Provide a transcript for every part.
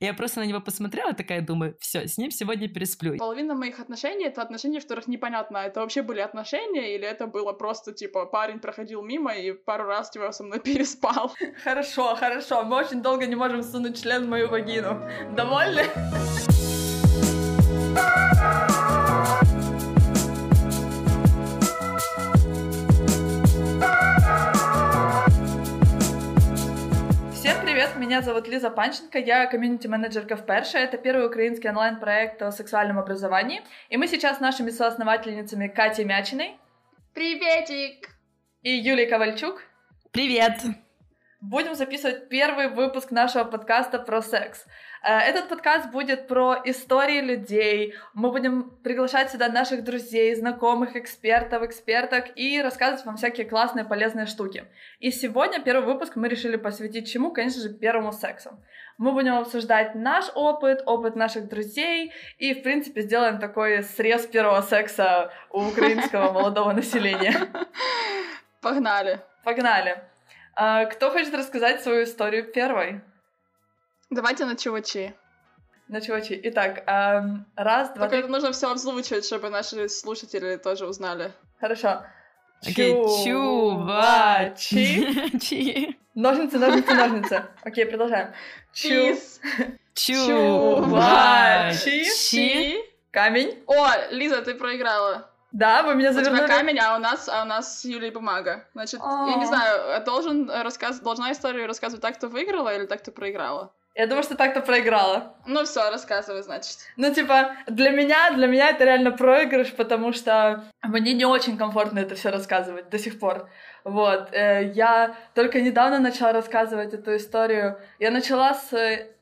Я просто на него посмотрела, такая думаю, все, с ним сегодня пересплю. Половина моих отношений — это отношения, в которых непонятно, это вообще были отношения или это было просто, типа, парень проходил мимо и пару раз, типа, со мной переспал. Хорошо, хорошо, мы очень долго не можем сунуть член в мою вагину. Довольны? Меня зовут Лиза Панченко, я комьюнити-менеджерка в Перше. Это первый украинский онлайн-проект о сексуальном образовании. И мы сейчас с нашими соосновательницами Катей Мячиной. Приветик! И Юлией Ковальчук. Привет! Будем записывать первый выпуск нашего подкаста про секс. Э, этот подкаст будет про истории людей. Мы будем приглашать сюда наших друзей, знакомых, экспертов, эксперток и рассказывать вам всякие классные, полезные штуки. И сегодня первый выпуск мы решили посвятить чему? Конечно же, первому сексу. Мы будем обсуждать наш опыт, опыт наших друзей и, в принципе, сделаем такой срез первого секса у украинского молодого населения. Погнали. Погнали. А, кто хочет рассказать свою историю первой? Давайте на чувачи. На чувачи. Итак, раз, два, Только три. нужно все озвучивать, чтобы наши слушатели тоже узнали. Хорошо. Окей, чувачи. Ножницы, ножницы, ножницы. Окей, продолжаем. Чу. Чувачи. Камень. О, Лиза, ты проиграла. Да, вы меня завернули. У тебя камень, а у нас, а у нас с Юлей бумага. Значит, А-а-а. я не знаю, должен рассказ, должна историю рассказывать так, кто выиграла или так, кто проиграла? Я думаю, что так-то проиграла. Ну все, рассказывай, значит. Ну, типа, для меня, для меня это реально проигрыш, потому что мне не очень комфортно это все рассказывать до сих пор. Вот, э, я только недавно начала рассказывать эту историю. Я начала с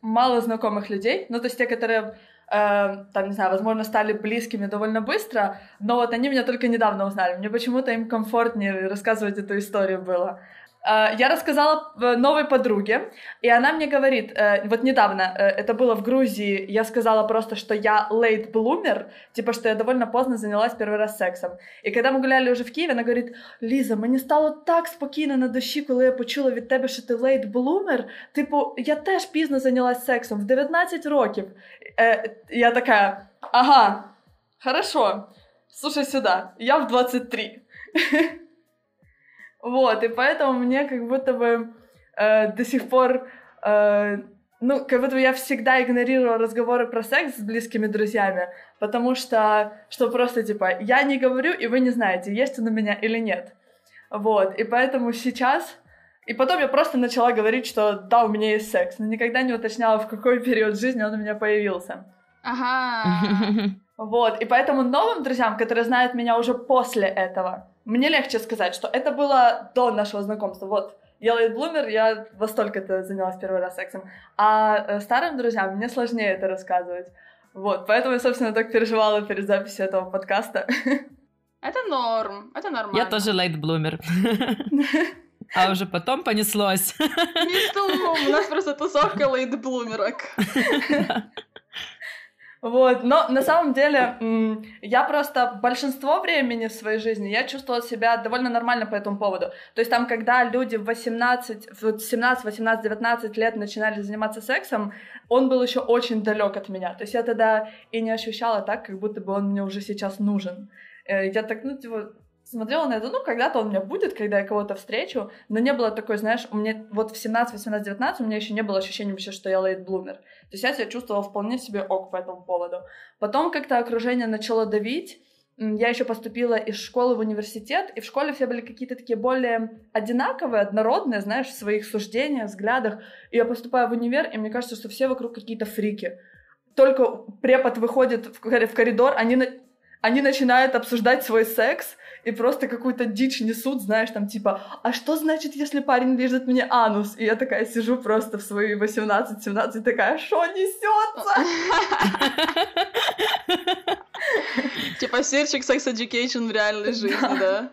мало знакомых людей, ну, то есть те, которые э, там, не знаю, возможно, стали близкими довольно быстро, но вот они меня только недавно узнали. Мне почему-то им комфортнее рассказывать эту историю было. Э, я рассказала э, новой подруге, и она мне говорит, э, вот недавно, это было в Грузии, я сказала просто, что я late bloomer, типа, что я довольно поздно занялась первый раз сексом. И когда мы гуляли уже в Киеве, она говорит, Ліза, мені стало так спокійно на душі, коли я почула від тебе, що ти late bloomer. Типу, я теж пізно зайнялась сексом, в 19 років. Я така, ага, хорошо, слушай сюда, я в 23. Вот, и поэтому мне как будто бы э, до сих пор, э, ну, как будто бы я всегда игнорировала разговоры про секс с близкими друзьями, потому что, что просто, типа, я не говорю, и вы не знаете, есть он у меня или нет. Вот, и поэтому сейчас... И потом я просто начала говорить, что да, у меня есть секс, но никогда не уточняла, в какой период жизни он у меня появился. Ага. Вот, и поэтому новым друзьям, которые знают меня уже после этого, мне легче сказать, что это было до нашего знакомства. Вот, я лейтблумер, я во столько-то занялась первый раз сексом. А э, старым друзьям мне сложнее это рассказывать. Вот, поэтому я, собственно, так переживала перед записью этого подкаста. Это норм, это нормально. Я тоже лейтблумер. А уже потом понеслось. Не у нас просто тусовка лейтблумерок. Вот, но на самом деле я просто большинство времени в своей жизни я чувствовала себя довольно нормально по этому поводу. То есть там, когда люди в 18, в 17, 18, 19 лет начинали заниматься сексом, он был еще очень далек от меня. То есть я тогда и не ощущала так, как будто бы он мне уже сейчас нужен. Э, я так, ну, типа, смотрела на это, ну, когда-то он у меня будет, когда я кого-то встречу, но не было такой, знаешь, у меня вот в 17, 18, 19 у меня еще не было ощущения вообще, что я лейт блумер. То есть я себя чувствовала вполне себе ок по этому поводу. Потом как-то окружение начало давить, я еще поступила из школы в университет, и в школе все были какие-то такие более одинаковые, однородные, знаешь, в своих суждениях, взглядах. И я поступаю в универ, и мне кажется, что все вокруг какие-то фрики. Только препод выходит в коридор, они, они начинают обсуждать свой секс, и просто какую-то дичь несут, знаешь, там типа, а что значит, если парень лежит мне анус? И я такая сижу просто в свои 18-17, такая, что несется? Типа серчик секс education в реальной жизни, да?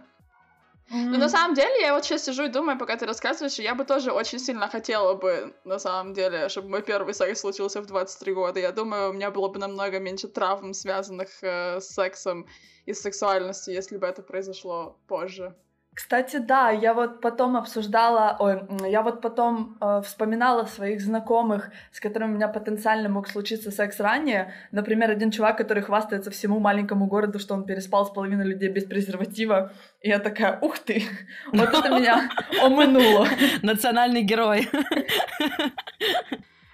Mm-hmm. Но на самом деле, я вот сейчас сижу и думаю, пока ты рассказываешь, я бы тоже очень сильно хотела бы, на самом деле, чтобы мой первый секс случился в 23 года. Я думаю, у меня было бы намного меньше травм, связанных э, с сексом и сексуальностью, если бы это произошло позже. Кстати, да, я вот потом обсуждала, ой, я вот потом э, вспоминала своих знакомых, с которыми у меня потенциально мог случиться секс ранее. Например, один чувак, который хвастается всему маленькому городу, что он переспал с половиной людей без презерватива. И я такая, ух ты, вот это меня омынуло. Национальный герой.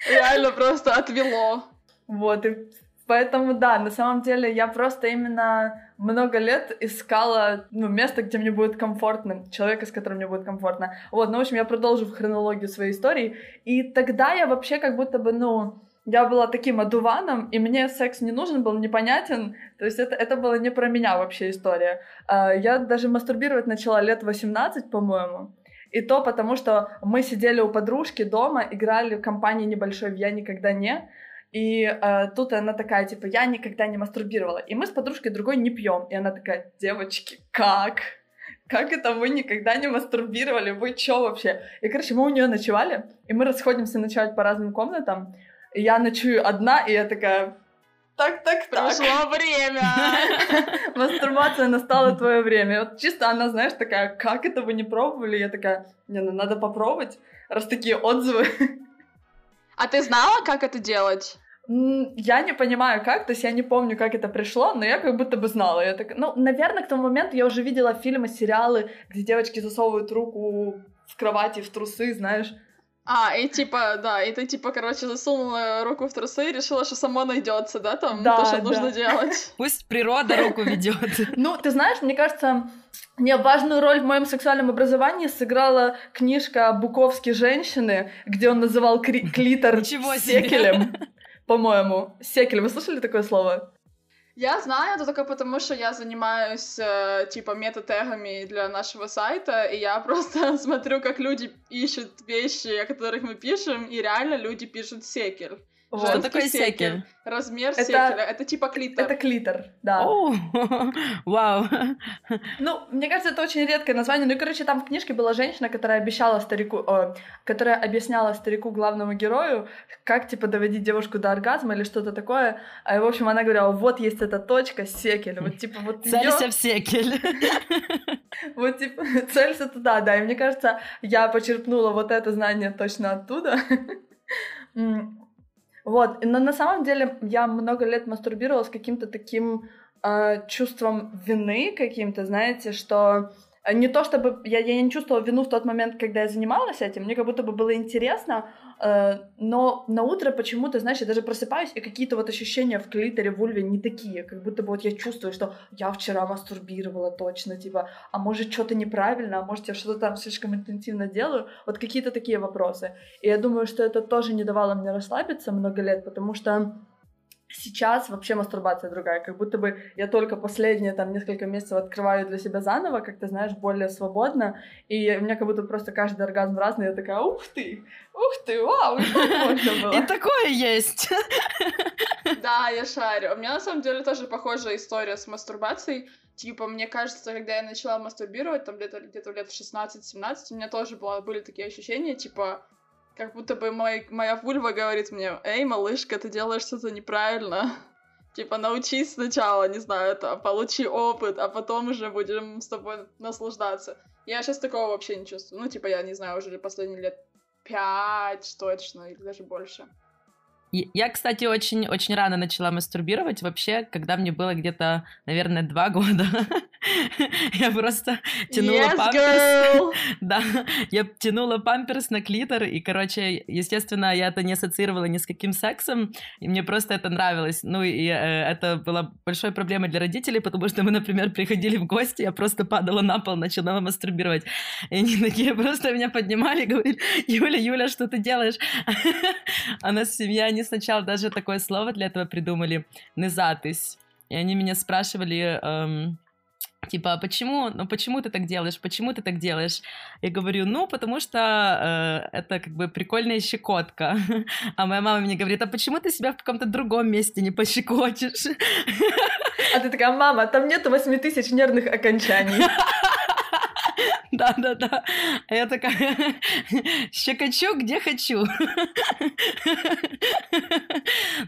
Реально просто отвело. Вот, и Поэтому да, на самом деле я просто именно много лет искала ну, место, где мне будет комфортно, человека, с которым мне будет комфортно. Вот, ну, в общем, я продолжу хронологию своей истории. И тогда я вообще как будто бы, ну, я была таким одуваном, и мне секс не нужен был, непонятен. То есть это, это было не про меня вообще история. А, я даже мастурбировать начала лет 18, по-моему. И то потому, что мы сидели у подружки дома, играли в компании небольшой «Я никогда не», и э, тут она такая, типа, я никогда не мастурбировала. И мы с подружкой другой не пьем. И она такая, девочки, как? Как это вы никогда не мастурбировали? Вы чё вообще? И, короче, мы у нее ночевали, и мы расходимся ночевать по разным комнатам. И я ночую одна, и я такая, так, так, так. Прошло время. Мастурбация настало твое время. Вот чисто она, знаешь, такая, как это вы не пробовали? Я такая, не, ну надо попробовать, раз такие отзывы. А ты знала, как это делать? Я не понимаю, как, то есть я не помню, как это пришло, но я как будто бы знала. Я так, ну, наверное, к тому моменту я уже видела фильмы, сериалы, где девочки засовывают руку в кровати, в трусы, знаешь. А, и типа, да, и ты типа, короче, засунула руку в трусы и решила, что само найдется, да, там, да, то, что да. нужно делать. Пусть природа руку ведет. Ну, ты знаешь, мне кажется, не важную роль в моем сексуальном образовании сыграла книжка Буковски «Женщины», где он называл клитор секелем по-моему. Секель, вы слышали такое слово? Я знаю это только потому, что я занимаюсь э, типа метатегами для нашего сайта, и я просто смотрю, как люди ищут вещи, о которых мы пишем, и реально люди пишут секель. Вот. Что такое секель? Размер это... секеля. Это типа клитор. Это клитор, да. О, вау. Ну, мне кажется, это очень редкое название. Ну и, короче, там в книжке была женщина, которая обещала старику, о, которая объясняла старику, главному герою, как, типа, доводить девушку до оргазма или что-то такое. А, в общем, она говорила, вот есть эта точка, секель. Вот, типа, вот Целься её... в секель. Вот, типа, целься туда, да. И мне кажется, я почерпнула вот это знание точно оттуда. Вот, но на самом деле я много лет мастурбировала с каким-то таким э, чувством вины каким-то, знаете, что не то чтобы я, я не чувствовала вину в тот момент, когда я занималась этим, мне как будто бы было интересно, э, но на утро почему-то, знаешь, я даже просыпаюсь, и какие-то вот ощущения в клиторе, в ульве не такие, как будто бы вот я чувствую, что я вчера мастурбировала точно, типа, а может что-то неправильно, а может я что-то там слишком интенсивно делаю, вот какие-то такие вопросы. И я думаю, что это тоже не давало мне расслабиться много лет, потому что Сейчас вообще мастурбация другая, как будто бы я только последние там несколько месяцев открываю для себя заново, как ты знаешь, более свободно, и у меня как будто просто каждый оргазм разный, я такая, ух ты, ух ты, вау, И такое есть. Да, я шарю. У меня на самом деле тоже похожая история с мастурбацией. Типа, мне кажется, когда я начала мастурбировать, там где-то где лет в 16-17, у меня тоже было, были такие ощущения, типа, как будто бы мой, моя вульва говорит мне, эй, малышка, ты делаешь что-то неправильно. Типа, научись сначала, не знаю, это, получи опыт, а потом уже будем с тобой наслаждаться. Я сейчас такого вообще не чувствую. Ну, типа, я не знаю, уже последние лет пять точно, или даже больше. Я, кстати, очень, очень рано начала мастурбировать. Вообще, когда мне было где-то, наверное, два года, я просто тянула yes, памперс. Да, я тянула памперс на клитор, и, короче, естественно, я это не ассоциировала ни с каким сексом, и мне просто это нравилось. Ну, и э, это была большой проблемой для родителей, потому что мы, например, приходили в гости, я просто падала на пол, начинала мастурбировать. И они такие просто меня поднимали, говорили, Юля, Юля, что ты делаешь? А нас семья не сначала даже такое слово для этого придумали «незатысь». И они меня спрашивали, эм, типа, «А почему, ну почему ты так делаешь, почему ты так делаешь? Я говорю, ну, потому что э, это как бы прикольная щекотка. А моя мама мне говорит, а почему ты себя в каком-то другом месте не пощекочешь? А ты такая, мама, там нету восьми тысяч нервных окончаний. Да-да-да. А я такая, щекочу, где хочу.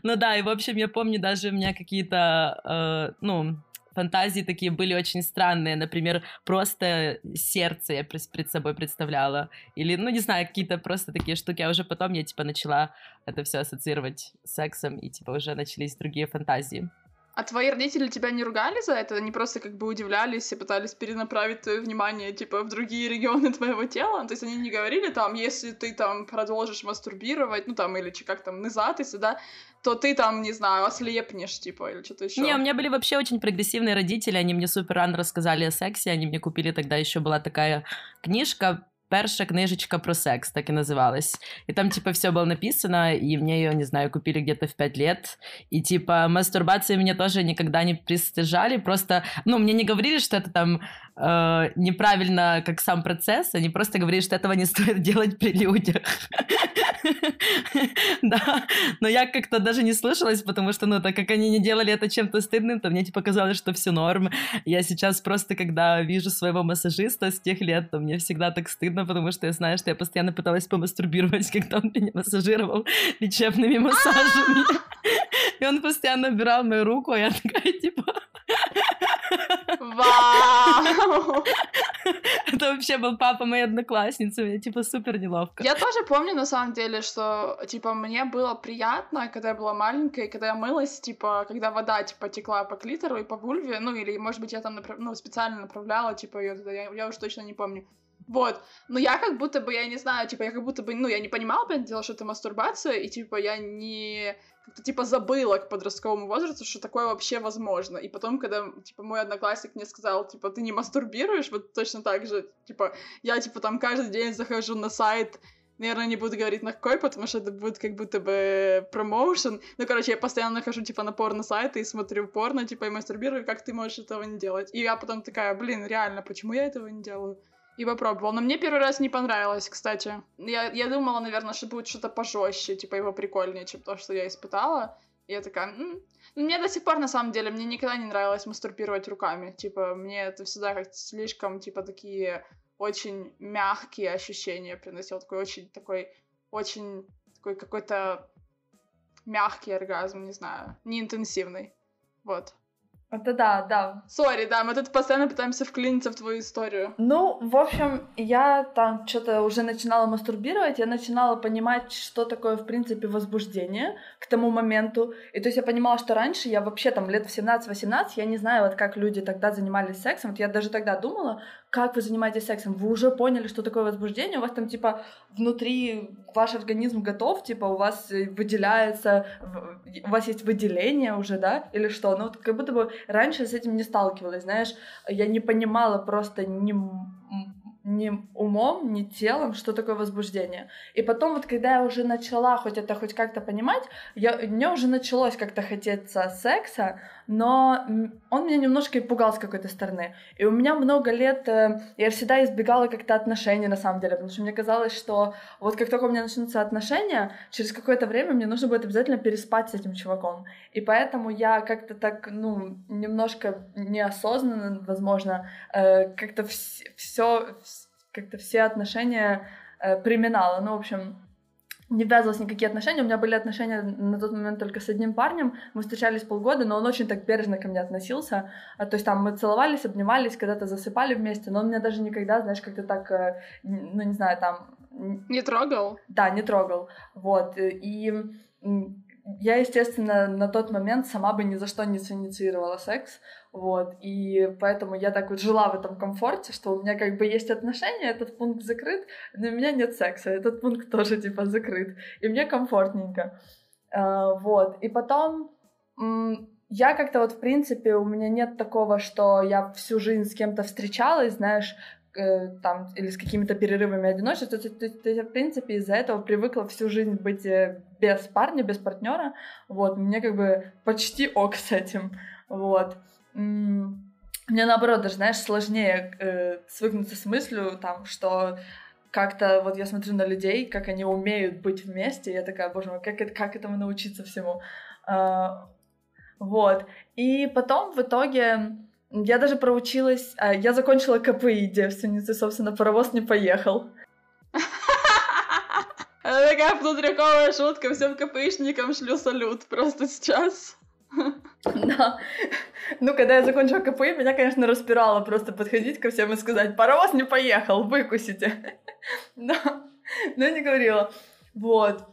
Ну да, и в общем, я помню даже у меня какие-то, э, ну, фантазии такие были очень странные. Например, просто сердце я перед собой представляла. Или, ну, не знаю, какие-то просто такие штуки. А уже потом я, типа, начала это все ассоциировать с сексом, и, типа, уже начались другие фантазии. А твои родители тебя не ругали за это? Они просто как бы удивлялись и пытались перенаправить твое внимание, типа, в другие регионы твоего тела? То есть они не говорили там, если ты там продолжишь мастурбировать, ну там, или как там, назатися, да, то ты там, не знаю, ослепнешь, типа, или что-то еще. Не, у меня были вообще очень прогрессивные родители, они мне супер рано рассказали о сексе, они мне купили тогда еще была такая книжка перша книжечка про секс, так и называлась. И там, типа, все было написано, и мне ее, не знаю, купили где-то в пять лет. И, типа, мастурбации меня тоже никогда не пристыжали, просто, ну, мне не говорили, что это там э, неправильно, как сам процесс, они просто говорили, что этого не стоит делать при людях. Да, но я как-то даже не слышалась, потому что, ну, так как они не делали это чем-то стыдным, то мне, типа, казалось, что все норм. Я сейчас просто, когда вижу своего массажиста с тех лет, то мне всегда так стыдно, потому что я знаю, что я постоянно пыталась помастурбировать, когда он меня массажировал лечебными массажами. И он постоянно убирал мою руку, а я такая, типа... Вау! Это вообще был папа моей одноклассницы, мне типа супер неловко. Я тоже помню, на самом деле, что, типа, мне было приятно, когда я была маленькая, когда я мылась, типа, когда вода, типа, текла по клитору и по вульве, ну, или, может быть, я там, направ... ну, специально направляла, типа, ее туда, я, я уж точно не помню. Вот. Но я как будто бы, я не знаю, типа, я как будто бы, ну, я не понимала, понятное дело, что это мастурбация, и, типа, я не как-то, типа, забыла к подростковому возрасту, что такое вообще возможно. И потом, когда, типа, мой одноклассник мне сказал, типа, ты не мастурбируешь, вот точно так же, типа, я, типа, там каждый день захожу на сайт наверное, не буду говорить на какой, потому что это будет как будто бы промоушен. Ну, короче, я постоянно хожу, типа, на порно-сайты и смотрю порно, типа, и мастурбирую, как ты можешь этого не делать. И я потом такая, блин, реально, почему я этого не делаю? И попробовал. Но мне первый раз не понравилось, кстати. Я, я думала, наверное, что будет что-то пожестче, типа его прикольнее, чем то, что я испытала. И я такая, м-м". мне до сих пор, на самом деле, мне никогда не нравилось мастурбировать руками. Типа, мне это всегда как-то слишком, типа, такие очень мягкие ощущения приносил. Такой очень, такой, очень, такой какой-то мягкий оргазм, не знаю, не интенсивный. Вот. Это да, да. Сори, да, мы тут постоянно пытаемся вклиниться в твою историю. Ну, в общем, я там что-то уже начинала мастурбировать, я начинала понимать, что такое, в принципе, возбуждение к тому моменту. И то есть я понимала, что раньше я вообще там лет в 17-18, я не знаю, вот как люди тогда занимались сексом. Вот я даже тогда думала, как вы занимаетесь сексом, вы уже поняли, что такое возбуждение, у вас там, типа, внутри ваш организм готов, типа, у вас выделяется, у вас есть выделение уже, да, или что? Ну, вот как будто бы раньше с этим не сталкивалась, знаешь, я не понимала просто ни ни умом, ни телом, что такое возбуждение. И потом вот, когда я уже начала хоть это хоть как-то понимать, я, мне уже началось как-то хотеться секса, но он меня немножко и пугал с какой-то стороны. И у меня много лет, э, я всегда избегала как-то отношений, на самом деле, потому что мне казалось, что вот как только у меня начнутся отношения, через какое-то время мне нужно будет обязательно переспать с этим чуваком. И поэтому я как-то так, ну, немножко неосознанно, возможно, э, как-то все как-то все отношения э, приминала. Ну, в общем, не ввязывалась в никакие отношения. У меня были отношения на тот момент только с одним парнем. Мы встречались полгода, но он очень так бережно ко мне относился. А, то есть там мы целовались, обнимались, когда-то засыпали вместе, но он меня даже никогда, знаешь, как-то так, э, ну, не знаю, там... Не трогал? Да, не трогал. Вот. И я, естественно, на тот момент сама бы ни за что не инициировала секс, вот, и поэтому я так вот жила в этом комфорте, что у меня как бы есть отношения, этот пункт закрыт, но у меня нет секса, этот пункт тоже, типа, закрыт, и мне комфортненько, а, вот, и потом я как-то вот, в принципе, у меня нет такого, что я всю жизнь с кем-то встречалась, знаешь, Э, там, или с какими-то перерывами одиночества, то, то, то, я, в принципе, из-за этого привыкла всю жизнь быть э, без парня, без партнера, вот, мне как бы почти ок с этим, вот. Мне, наоборот, даже, знаешь, сложнее э, свыкнуться с мыслью, там, что как-то вот я смотрю на людей, как они умеют быть вместе, и я такая, боже мой, как, это, как этому научиться всему? А, вот. И потом в итоге я даже проучилась, а, я закончила КПИ девственницы, собственно, паровоз не поехал. Это такая внутренняя шутка, всем КПИшникам шлю салют просто сейчас. Да. Ну, когда я закончила КПИ, меня, конечно, распирало просто подходить ко всем и сказать, паровоз не поехал, выкусите. Но, но не говорила. Вот.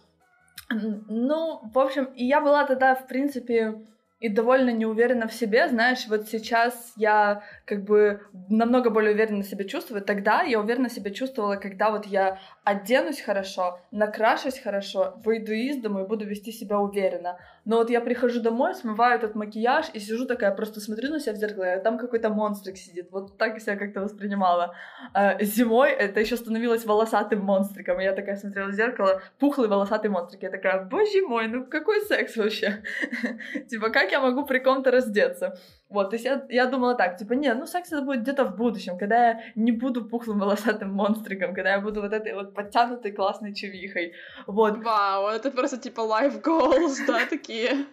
Ну, в общем, и я была тогда, в принципе, и довольно неуверена в себе, знаешь, вот сейчас я как бы намного более уверенно себя чувствую. Тогда я уверенно себя чувствовала, когда вот я оденусь хорошо, накрашусь хорошо, выйду из дома и буду вести себя уверенно. Но вот я прихожу домой, смываю этот макияж и сижу такая, просто смотрю на себя в зеркало, а там какой-то монстрик сидит. Вот так я себя как-то воспринимала. А зимой это еще становилось волосатым монстриком. Я такая смотрела в зеркало, пухлый волосатый монстрик. Я такая, боже мой, ну какой секс вообще? Типа, как я могу при ком-то раздеться? Вот, то есть я, я думала так, типа, не, ну секс это будет где-то в будущем, когда я не буду пухлым волосатым монстриком, когда я буду вот этой вот подтянутой классной чувихой, вот. Вау, это просто типа life goals, да, такие.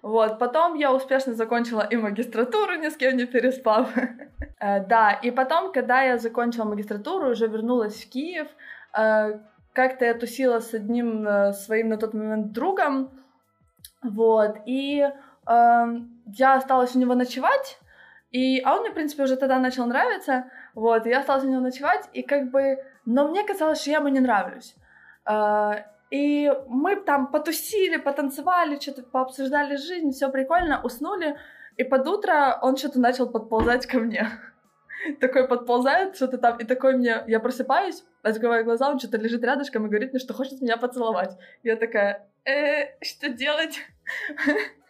Вот, потом я успешно закончила и магистратуру, ни с кем не переспав. Э, да, и потом, когда я закончила магистратуру, уже вернулась в Киев, э, как-то я тусила с одним э, своим на тот момент другом, вот, и я осталась у него ночевать, и, а он мне, в принципе, уже тогда начал нравиться, вот, и я осталась у него ночевать, и как бы, но мне казалось, что я ему не нравлюсь. Uh, и мы там потусили, потанцевали, что-то пообсуждали жизнь, все прикольно, уснули, и под утро он что-то начал подползать ко мне. Такой подползает, что-то там, и такой мне, я просыпаюсь, открываю глаза, он что-то лежит рядышком и говорит мне, что хочет меня поцеловать. Я такая, э, что делать?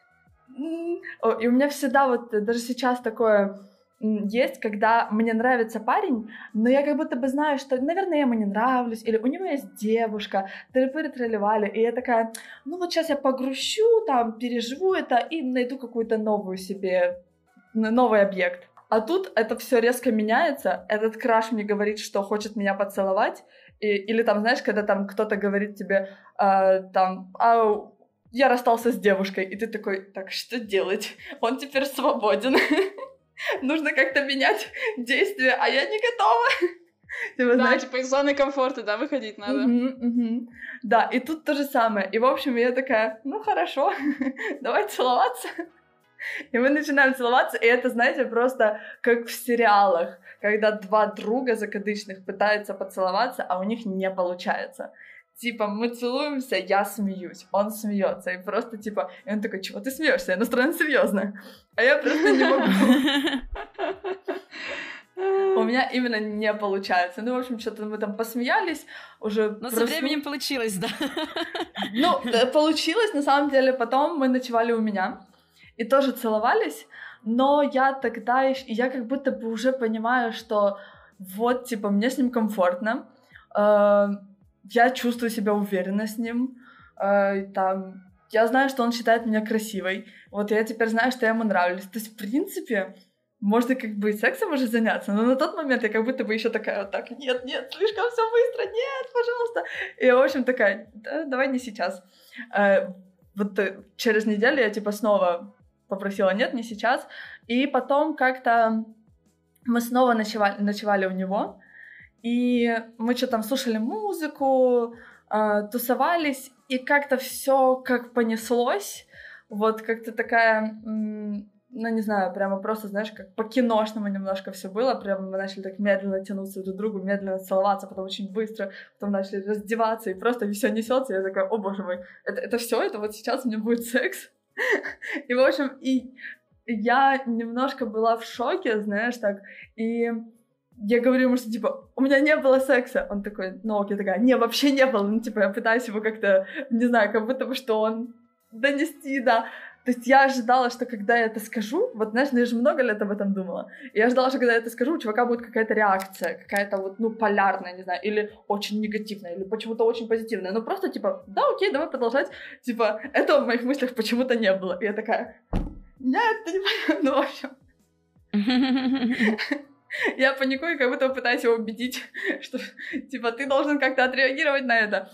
И у меня всегда вот э, даже сейчас такое есть, когда мне нравится парень, но я как будто бы знаю, что, наверное, я ему не нравлюсь, или у него есть девушка, трепыры тролливали, и я такая, ну вот сейчас я погрущу, там, переживу это и найду какую-то новую себе, новый объект. А тут это все резко меняется, этот краш мне говорит, что хочет меня поцеловать, и, или там, знаешь, когда там кто-то говорит тебе, э, там, а я расстался с девушкой, и ты такой, так, что делать? Он теперь свободен. Нужно как-то менять действия, а я не готова. Типа, да, знаешь... типа из зоны комфорта, да, выходить надо. Uh-huh, uh-huh. Да, и тут то же самое. И, в общем, я такая, ну, хорошо, давай целоваться. И мы начинаем целоваться, и это, знаете, просто как в сериалах, когда два друга закадычных пытаются поцеловаться, а у них не получается типа, мы целуемся, я смеюсь, он смеется, и просто типа, и он такой, чего ты смеешься? Я настроен серьезно, а я просто не могу. У меня именно не получается. Ну, в общем, что-то мы там посмеялись, уже... Но со временем получилось, да. Ну, э, получилось, на самом деле, потом мы ночевали у меня и тоже целовались, но я тогда еще... Я как будто бы уже понимаю, что вот, типа, мне с ним комфортно, э, я чувствую себя уверенно с ним. Э, там, я знаю, что он считает меня красивой. Вот я теперь знаю, что я ему нравлюсь. То есть, в принципе, можно как бы сексом уже заняться, но на тот момент я как будто бы еще такая вот так, нет, нет, слишком все быстро, нет, пожалуйста. И, в общем, такая, да, давай не сейчас. Э, вот э, через неделю я типа снова попросила, нет, не сейчас. И потом как-то мы снова ночевали, ночевали у него, и мы что там слушали музыку, э, тусовались, и как-то все как понеслось. Вот как-то такая, ну не знаю, прямо просто, знаешь, как по-киношному немножко все было. Прямо мы начали так медленно тянуться друг к другу, медленно целоваться, потом очень быстро, потом начали раздеваться, и просто все несется. Я такая, о боже мой, это, это все, это вот сейчас у меня будет секс. И, в общем, и я немножко была в шоке, знаешь, так, и я говорю ему, что, типа, у меня не было секса. Он такой, ну, окей, такая, не, вообще не было. Ну, типа, я пытаюсь его как-то, не знаю, как будто бы, что он донести, да. То есть я ожидала, что когда я это скажу, вот, знаешь, ну, я же много лет об этом думала, и я ожидала, что когда я это скажу, у чувака будет какая-то реакция, какая-то вот, ну, полярная, не знаю, или очень негативная, или почему-то очень позитивная. Ну, просто, типа, да, окей, давай продолжать. Типа, этого в моих мыслях почему-то не было. И я такая, нет, ты не понял, ну, в общем. Я паникую, как будто пытаюсь его убедить, что, типа, ты должен как-то отреагировать на это.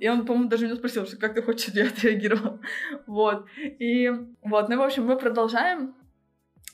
И он, по-моему, даже меня спросил, что как ты хочешь, чтобы я отреагировал. Вот. И вот, ну, в общем, мы продолжаем.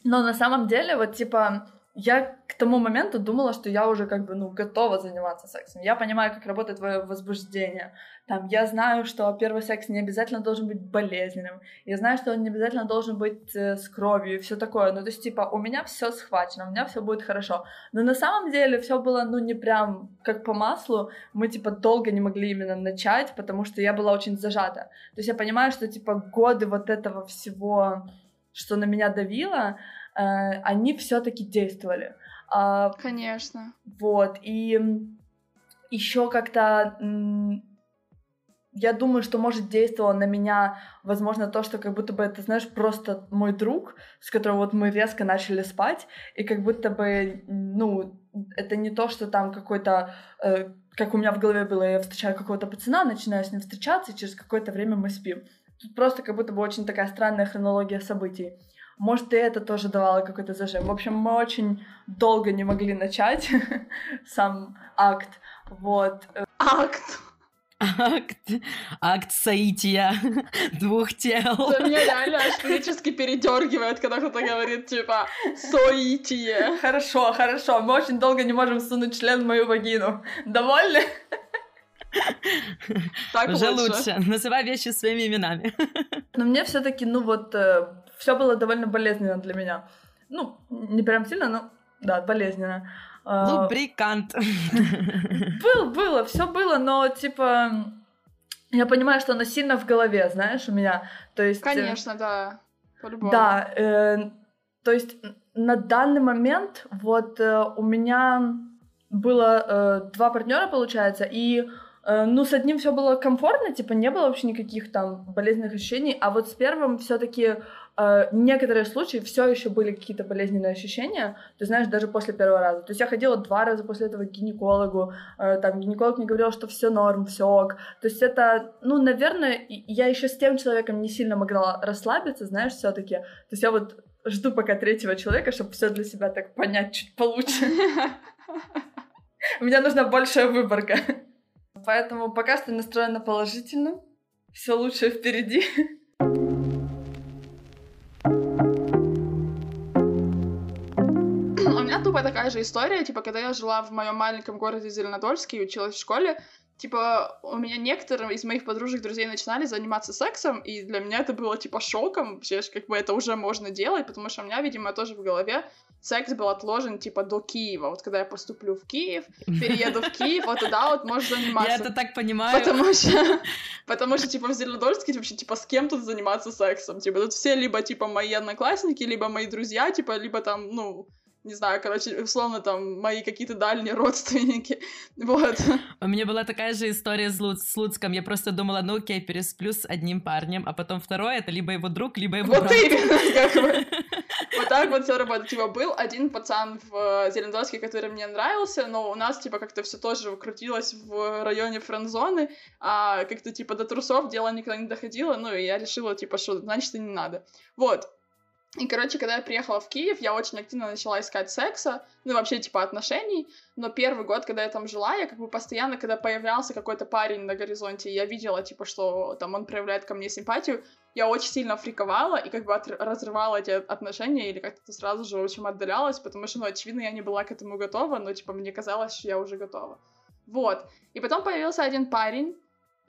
Но на самом деле, вот, типа, я к тому моменту думала, что я уже как бы, ну, готова заниматься сексом. Я понимаю, как работает твое возбуждение. Там, я знаю, что первый секс не обязательно должен быть болезненным. Я знаю, что он не обязательно должен быть э, с кровью и все такое. Ну, то есть, типа, у меня все схвачено, у меня все будет хорошо. Но на самом деле все было, ну, не прям как по маслу. Мы, типа, долго не могли именно начать, потому что я была очень зажата. То есть я понимаю, что, типа, годы вот этого всего, что на меня давило, они все-таки действовали. А, Конечно. Вот, и еще как-то я думаю, что, может, действовало на меня, возможно, то, что как будто бы это, знаешь, просто мой друг, с которым вот мы резко начали спать, и как будто бы, ну, это не то, что там какой-то, э, как у меня в голове было, я встречаю какого-то пацана, начинаю с ним встречаться, и через какое-то время мы спим. Тут просто как будто бы очень такая странная хронология событий. Может, и это тоже давало какой-то зажим. В общем, мы очень долго не могли начать сам акт. Вот. Акт! Акт, акт соития двух тел. Да, меня реально аж физически передергивает, когда кто-то говорит, типа, соитие. Хорошо, хорошо, мы очень долго не можем сунуть член в мою вагину. Довольны? Так Уже лучше. лучше. Называй вещи своими именами. Но мне все таки ну вот, э, все было довольно болезненно для меня. Ну, не прям сильно, но да, болезненно. А, Лубрикант. Был, было, все было, но типа я понимаю, что оно сильно в голове, знаешь, у меня. То есть. Э, Конечно, да. По-любому. Да. Э, то есть на данный момент вот э, у меня было э, два партнера, получается, и Э, ну, с одним все было комфортно, типа, не было вообще никаких там болезненных ощущений, а вот с первым все-таки э, некоторые случаи все еще были какие-то болезненные ощущения, ты знаешь, даже после первого раза. То есть я ходила два раза после этого к гинекологу, э, там гинеколог мне говорил, что все норм, все ок. То есть это, ну, наверное, я еще с тем человеком не сильно могла расслабиться, знаешь, все-таки. То есть я вот жду пока третьего человека, чтобы все для себя так понять чуть получше. У меня нужна большая выборка. Поэтому пока что настроена положительно. Все лучшее впереди. Тупо такая же история, типа, когда я жила в моем маленьком городе Зеленодольске и училась в школе, типа, у меня некоторые из моих подружек, друзей начинали заниматься сексом, и для меня это было, типа, шоком, вообще, как бы это уже можно делать, потому что у меня, видимо, тоже в голове секс был отложен, типа, до Киева. Вот когда я поступлю в Киев, перееду в Киев, вот тогда вот можешь заниматься. Я это так понимаю. Потому что, потому что типа, в Зеленодольске вообще, типа, с кем тут заниматься сексом? Типа, тут все либо, типа, мои одноклассники, либо мои друзья, типа, либо там, ну, не знаю, короче, условно, там, мои какие-то дальние родственники, вот. У меня была такая же история с, Луц, с Луцком, я просто думала, ну окей, пересплю с одним парнем, а потом второй, это либо его друг, либо его вот брат. именно, как бы. Вот так вот все работает. Типа, был один пацан в Зеленодольске, который мне нравился, но у нас, типа, как-то все тоже крутилось в районе френдзоны, а как-то, типа, до трусов дело никогда не доходило, ну, и я решила, типа, что, значит, и не надо. Вот. И, короче, когда я приехала в Киев, я очень активно начала искать секса, ну, вообще, типа, отношений, но первый год, когда я там жила, я как бы постоянно, когда появлялся какой-то парень на горизонте, я видела, типа, что там он проявляет ко мне симпатию, я очень сильно фриковала и как бы от, разрывала эти отношения или как-то сразу же, в общем, отдалялась, потому что, ну, очевидно, я не была к этому готова, но, типа, мне казалось, что я уже готова. Вот. И потом появился один парень,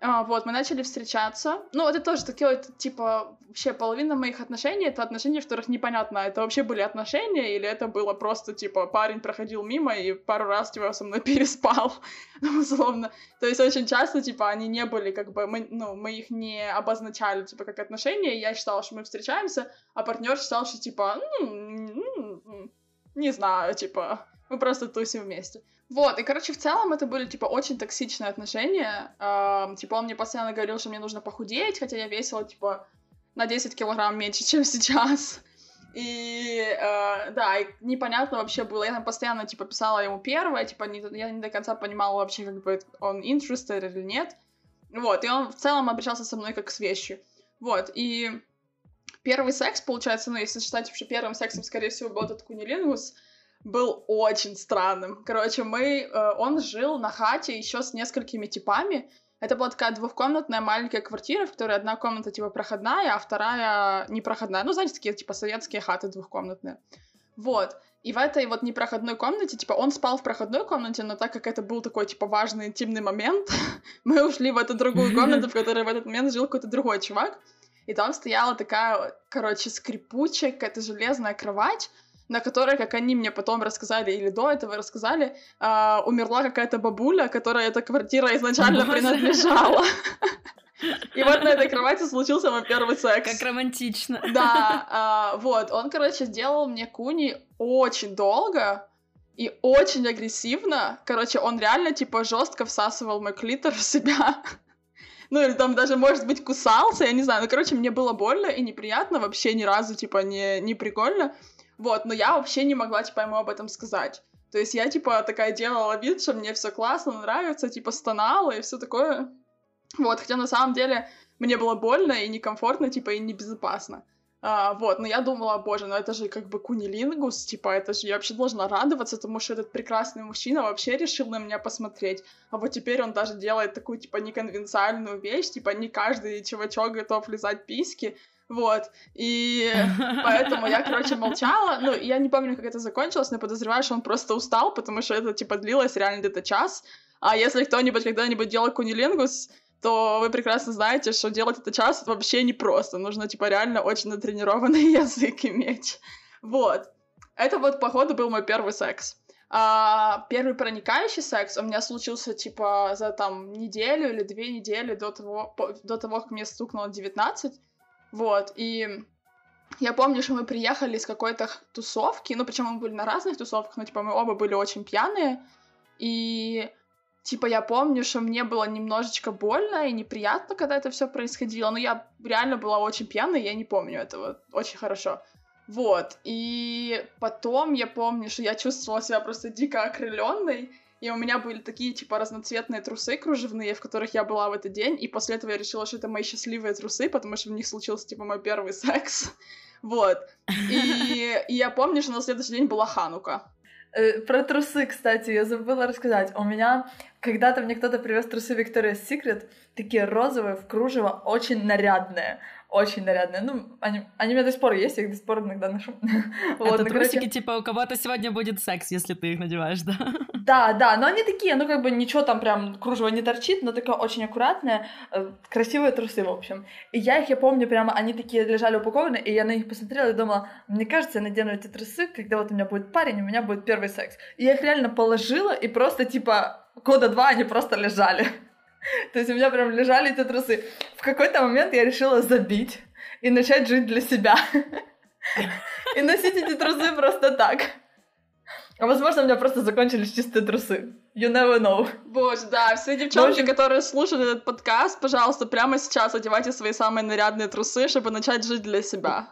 а, вот, мы начали встречаться. Ну, это тоже такие, это, типа, вообще половина моих отношений — это отношения, в которых непонятно, это вообще были отношения, или это было просто, типа, парень проходил мимо и пару раз, типа, со мной переспал, условно. То есть очень часто, типа, они не были, как бы, мы, ну, мы их не обозначали, типа, как отношения, я считала, что мы встречаемся, а партнер считал, что, типа, ну, не знаю, типа, мы просто тусим вместе. Вот, и, короче, в целом это были, типа, очень токсичные отношения. Эм, типа, он мне постоянно говорил, что мне нужно похудеть, хотя я весила, типа, на 10 килограмм меньше, чем сейчас. И, э, да, и непонятно вообще было. Я там постоянно, типа, писала ему первое, типа, не, я не до конца понимала вообще, как бы, он interested или нет. Вот, и он в целом обращался со мной как с вещью. Вот, и первый секс, получается, ну, если считать вообще первым сексом, скорее всего, был этот кунилингус, был очень странным. Короче, мы, э, он жил на хате еще с несколькими типами. Это была такая двухкомнатная маленькая квартира, в которой одна комната типа проходная, а вторая непроходная. Ну, знаете, такие типа советские хаты двухкомнатные. Вот. И в этой вот непроходной комнате, типа, он спал в проходной комнате, но так как это был такой, типа, важный интимный момент, мы ушли в эту другую комнату, в которой в этот момент жил какой-то другой чувак. И там стояла такая, короче, скрипучая какая-то железная кровать, на которой, как они мне потом рассказали, или до этого рассказали, э, умерла какая-то бабуля, которая эта квартира изначально принадлежала. И вот на этой кровати случился мой первый секс. Как романтично. Да, а, вот, он, короче, сделал мне куни очень долго и очень агрессивно. Короче, он реально, типа, жестко всасывал мой клитор в себя. Ну, или там даже, может быть, кусался, я не знаю. Ну, короче, мне было больно и неприятно, вообще ни разу, типа, не, не прикольно. Вот, но я вообще не могла, типа, ему об этом сказать. То есть я, типа, такая делала вид, что мне все классно, нравится, типа, стонала и все такое. Вот, хотя на самом деле мне было больно и некомфортно, типа, и небезопасно. А, вот, но я думала, боже, ну это же как бы кунилингус, типа, это же я вообще должна радоваться, потому что этот прекрасный мужчина вообще решил на меня посмотреть. А вот теперь он даже делает такую, типа, неконвенциальную вещь, типа, не каждый чувачок готов лизать писки. Вот, и поэтому я, короче, молчала. Ну, я не помню, как это закончилось, но подозреваю, что он просто устал, потому что это, типа, длилось реально где-то час. А если кто-нибудь когда-нибудь делал кунилингус, то вы прекрасно знаете, что делать это часто вообще непросто. Нужно, типа, реально очень натренированный язык иметь. Вот. Это вот, походу, был мой первый секс. А, первый проникающий секс у меня случился, типа, за, там, неделю или две недели до того, по, до того как мне стукнуло 19. Вот, и я помню, что мы приехали с какой-то тусовки, ну, причем мы были на разных тусовках, но, типа, мы оба были очень пьяные, и Типа, я помню, что мне было немножечко больно и неприятно, когда это все происходило. Но я реально была очень пьяной, я не помню этого очень хорошо. Вот. И потом я помню, что я чувствовала себя просто дико окрыленной. И у меня были такие, типа, разноцветные трусы кружевные, в которых я была в этот день. И после этого я решила, что это мои счастливые трусы, потому что в них случился, типа, мой первый секс. Вот. И, и я помню, что на следующий день была Ханука. Э, про трусы, кстати, я забыла рассказать. У меня когда-то мне кто-то привез трусы Victoria's Secret, такие розовые, в кружево, очень нарядные очень нарядные. Ну, они, они у меня до сих пор есть, я их до сих пор иногда ношу. вот, Это ну, трусики, короче... типа, у кого-то сегодня будет секс, если ты их надеваешь, да? Да, да, но они такие, ну, как бы ничего там прям кружево не торчит, но такое очень аккуратное, э, красивые трусы, в общем. И я их, я помню, прямо они такие лежали упакованы, и я на них посмотрела и думала, мне кажется, я надену эти трусы, когда вот у меня будет парень, у меня будет первый секс. И я их реально положила, и просто, типа, года два они просто лежали. То есть у меня прям лежали эти трусы. В какой-то момент я решила забить и начать жить для себя. И носить эти трусы просто так. А возможно, у меня просто закончились чистые трусы. You never know. Боже, да, все девчонки, общем... которые слушают этот подкаст, пожалуйста, прямо сейчас одевайте свои самые нарядные трусы, чтобы начать жить для себя.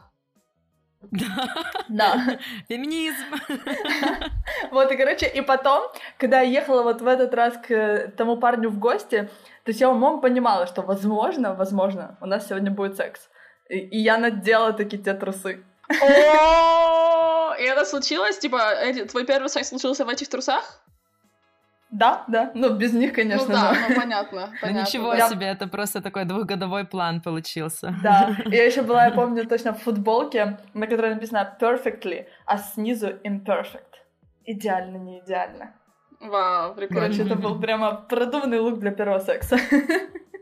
Да. Да. Феминизм. Вот, и, короче, и потом, когда я ехала вот в этот раз к тому парню в гости, то есть я умом понимала, что возможно, возможно, у нас сегодня будет секс. И, и я надела такие те трусы. И это случилось? Типа, твой первый секс случился в этих трусах? Да, да, ну без них, конечно. Ну да, ну понятно, понятно. Ну ничего да. себе, это просто такой двухгодовой план получился. Да, я еще была, я помню точно в футболке, на которой написано perfectly, а снизу imperfect. Идеально, не идеально. Вау, прикольно. Короче, это был прямо продуманный лук для первого секса.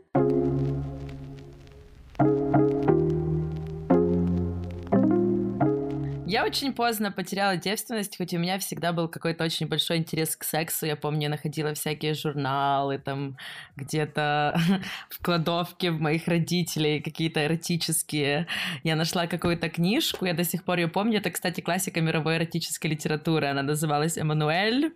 Я очень поздно потеряла девственность, хоть у меня всегда был какой-то очень большой интерес к сексу. Я помню, я находила всякие журналы, там где-то в кладовке в моих родителей, какие-то эротические. Я нашла какую-то книжку, я до сих пор ее помню. Это, кстати, классика мировой эротической литературы. Она называлась «Эммануэль».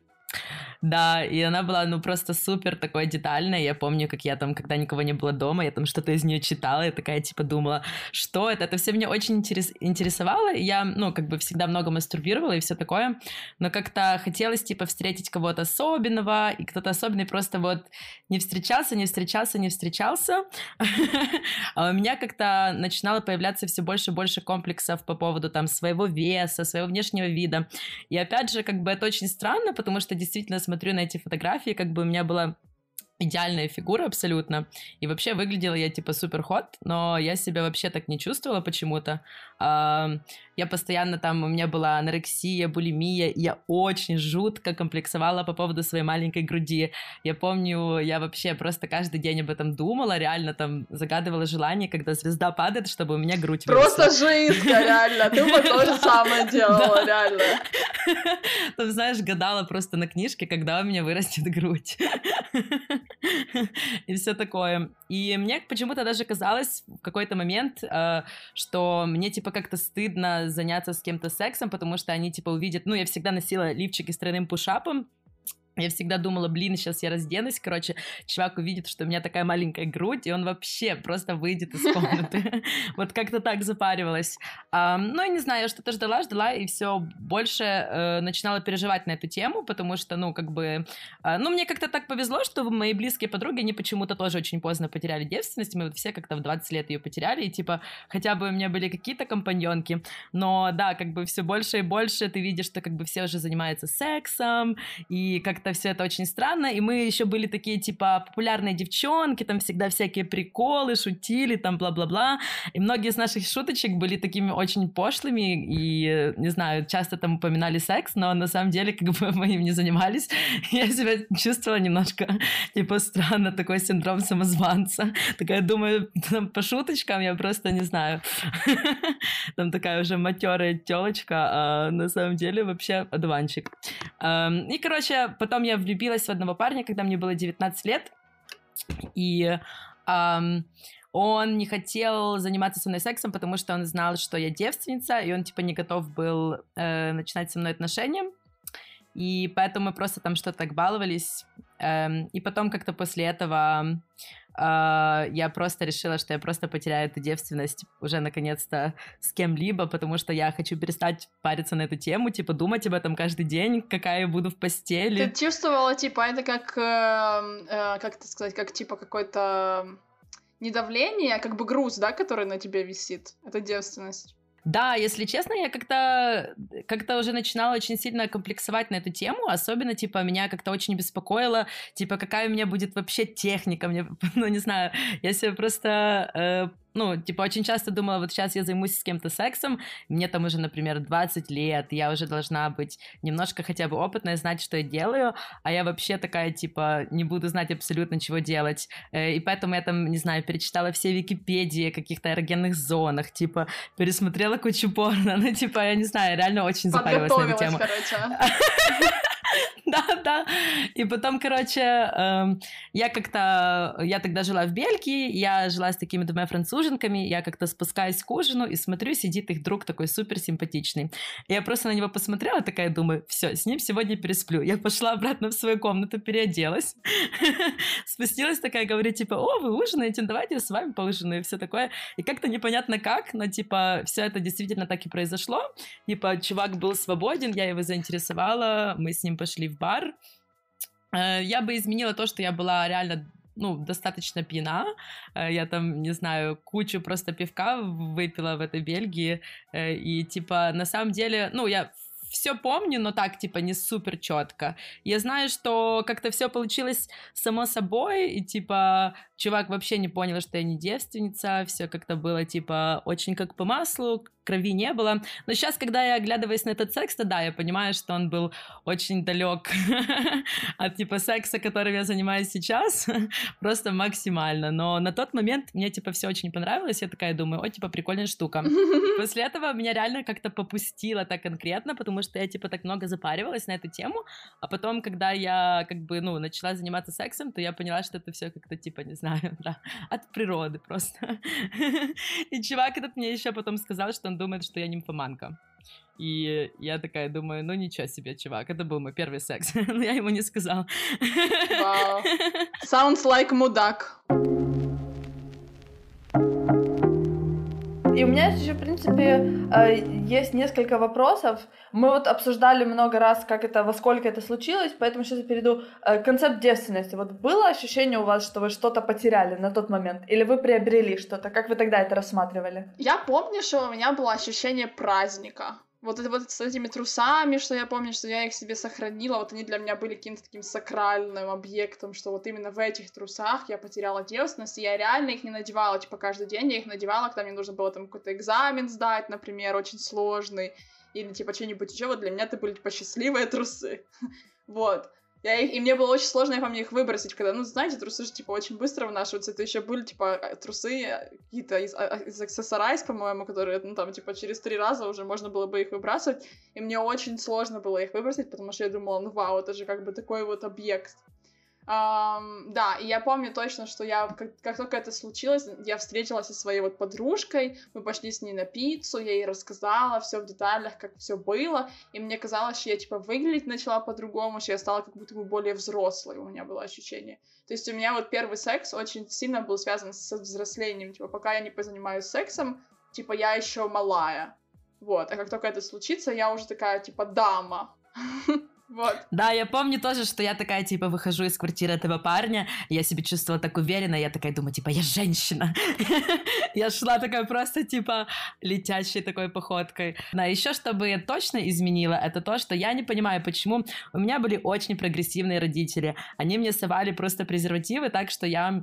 Да, и она была, ну, просто супер такой детальная. Я помню, как я там, когда никого не было дома, я там что-то из нее читала, и такая, типа, думала, что это? Это все меня очень интерес... интересовало. Я, ну, как бы всегда много мастурбировала и все такое. Но как-то хотелось, типа, встретить кого-то особенного, и кто-то особенный просто вот не встречался, не встречался, не встречался. А у меня как-то начинало появляться все больше и больше комплексов по поводу там своего веса, своего внешнего вида. И опять же, как бы это очень странно, потому что действительно смотрю на эти фотографии, как бы у меня была идеальная фигура абсолютно. И вообще выглядела я типа супер ход, но я себя вообще так не чувствовала почему-то. Я постоянно там, у меня была анорексия, булимия, я очень жутко комплексовала по поводу своей маленькой груди. Я помню, я вообще просто каждый день об этом думала, реально там загадывала желание, когда звезда падает, чтобы у меня грудь Просто выросла. жизнь, реально, ты бы то же самое делала, реально. Там, знаешь, гадала просто на книжке, когда у меня вырастет грудь. И все такое. И мне почему-то даже казалось в какой-то момент, э, что мне, типа, как-то стыдно заняться с кем-то сексом, потому что они, типа, увидят... Ну, я всегда носила лифчики с тройным пушапом, я всегда думала, блин, сейчас я разденусь, короче, чувак увидит, что у меня такая маленькая грудь, и он вообще просто выйдет из комнаты. Вот как-то так запаривалась. Ну, я не знаю, я что-то ждала, ждала, и все больше э, начинала переживать на эту тему, потому что, ну, как бы... А, ну, мне как-то так повезло, что мои близкие подруги, они почему-то тоже очень поздно потеряли девственность, мы вот все как-то в 20 лет ее потеряли, и, типа, хотя бы у меня были какие-то компаньонки, но, да, как бы все больше и больше ты видишь, что как бы все уже занимаются сексом, и как как-то все это очень странно, и мы еще были такие, типа, популярные девчонки, там всегда всякие приколы, шутили, там, бла-бла-бла, и многие из наших шуточек были такими очень пошлыми, и, не знаю, часто там упоминали секс, но на самом деле, как бы мы им не занимались, я себя чувствовала немножко, типа, странно, такой синдром самозванца, такая, думаю, там, по шуточкам я просто не знаю, там такая уже матерая телочка, а на самом деле вообще одуванчик. И, короче, потом потом я влюбилась в одного парня, когда мне было 19 лет, и эм, он не хотел заниматься со мной сексом, потому что он знал, что я девственница, и он, типа, не готов был э, начинать со мной отношения. И поэтому мы просто там что-то так баловались. Эм, и потом как-то после этого я просто решила, что я просто потеряю эту девственность уже наконец-то с кем-либо, потому что я хочу перестать париться на эту тему, типа думать об этом каждый день, какая я буду в постели. Ты чувствовала, типа, это как, э, э, как это сказать, как типа какой-то не давление, а как бы груз, да, который на тебе висит, это девственность. Да, если честно, я как-то как уже начинала очень сильно комплексовать на эту тему, особенно, типа, меня как-то очень беспокоило, типа, какая у меня будет вообще техника, мне, ну, не знаю, я себе просто э, ну, типа, очень часто думала, вот сейчас я займусь с кем-то сексом, мне там уже, например, 20 лет, я уже должна быть немножко хотя бы опытная, знать, что я делаю, а я вообще такая, типа, не буду знать абсолютно, чего делать. Э, и поэтому я там, не знаю, перечитала все Википедии о каких-то эрогенных зонах, типа, пересмотрела кучу порно, ну, типа, я не знаю, реально очень запарилась на эту тему. короче. Да, да. И потом, короче, эм, я как-то, я тогда жила в Бельгии, я жила с такими двумя француженками, я как-то спускаюсь к ужину и смотрю, сидит их друг такой супер симпатичный. Я просто на него посмотрела, такая думаю, все, с ним сегодня пересплю. Я пошла обратно в свою комнату, переоделась, спустилась такая, говорит, типа, о, вы ужинаете, давайте с вами поужинаю, и все такое. И как-то непонятно как, но, типа, все это действительно так и произошло. Типа, чувак был свободен, я его заинтересовала, мы с ним пошли в бар. Э, я бы изменила то, что я была реально ну, достаточно пьяна. Э, я там, не знаю, кучу просто пивка выпила в этой Бельгии. Э, и, типа, на самом деле, ну, я все помню, но так, типа, не супер четко. Я знаю, что как-то все получилось само собой, и, типа, чувак вообще не понял, что я не девственница, все как-то было, типа, очень как по маслу, крови не было. Но сейчас, когда я оглядываюсь на этот секс, то да, я понимаю, что он был очень далек от типа секса, которым я занимаюсь сейчас, просто максимально. Но на тот момент мне типа все очень понравилось, я такая думаю, о, типа прикольная штука. После этого меня реально как-то попустило так конкретно, потому что я типа так много запаривалась на эту тему, а потом, когда я как бы, ну, начала заниматься сексом, то я поняла, что это все как-то типа, не знаю, да, от природы просто. И чувак этот мне еще потом сказал, что он думает, что я нимфоманка. И я такая думаю, ну ничего себе, чувак, это был мой первый секс. Но я ему не сказала. Wow. Sounds like мудак. И у меня еще, в принципе, э, есть несколько вопросов. Мы вот обсуждали много раз, как это, во сколько это случилось, поэтому сейчас я перейду. Э, концепт девственности. Вот было ощущение у вас, что вы что-то потеряли на тот момент? Или вы приобрели что-то? Как вы тогда это рассматривали? Я помню, что у меня было ощущение праздника. Вот это вот с этими трусами, что я помню, что я их себе сохранила, вот они для меня были каким-то таким сакральным объектом, что вот именно в этих трусах я потеряла девственность, и я реально их не надевала, типа, каждый день я их надевала, когда мне нужно было там какой-то экзамен сдать, например, очень сложный, или, типа, что-нибудь еще, вот для меня это были, типа, счастливые трусы, вот. Я их, и мне было очень сложно, я помню, их выбросить, когда, ну, знаете, трусы же, типа, очень быстро вынашиваются. Это еще были, типа, э, трусы э, какие-то из, а, из аксессорайз, по-моему, которые, ну, там, типа, через три раза уже можно было бы их выбрасывать. И мне очень сложно было их выбросить, потому что я думала, ну, вау, это же как бы такой вот объект. Um, да, и я помню точно, что я, как, как только это случилось, я встретилась со своей вот подружкой, мы пошли с ней на пиццу, я ей рассказала все в деталях, как все было, и мне казалось, что я, типа, выглядеть начала по-другому, что я стала как будто бы более взрослой, у меня было ощущение. То есть у меня вот первый секс очень сильно был связан с взрослением, типа, пока я не позанимаюсь сексом, типа, я еще малая. Вот, а как только это случится, я уже такая, типа, дама. Вот. Да, я помню тоже, что я такая, типа, выхожу из квартиры этого парня, я себя чувствовала так уверенно, я такая думаю, типа, я женщина. Я шла такая просто, типа, летящей такой походкой. Да, еще чтобы я точно изменила, это то, что я не понимаю, почему у меня были очень прогрессивные родители. Они мне совали просто презервативы, так что я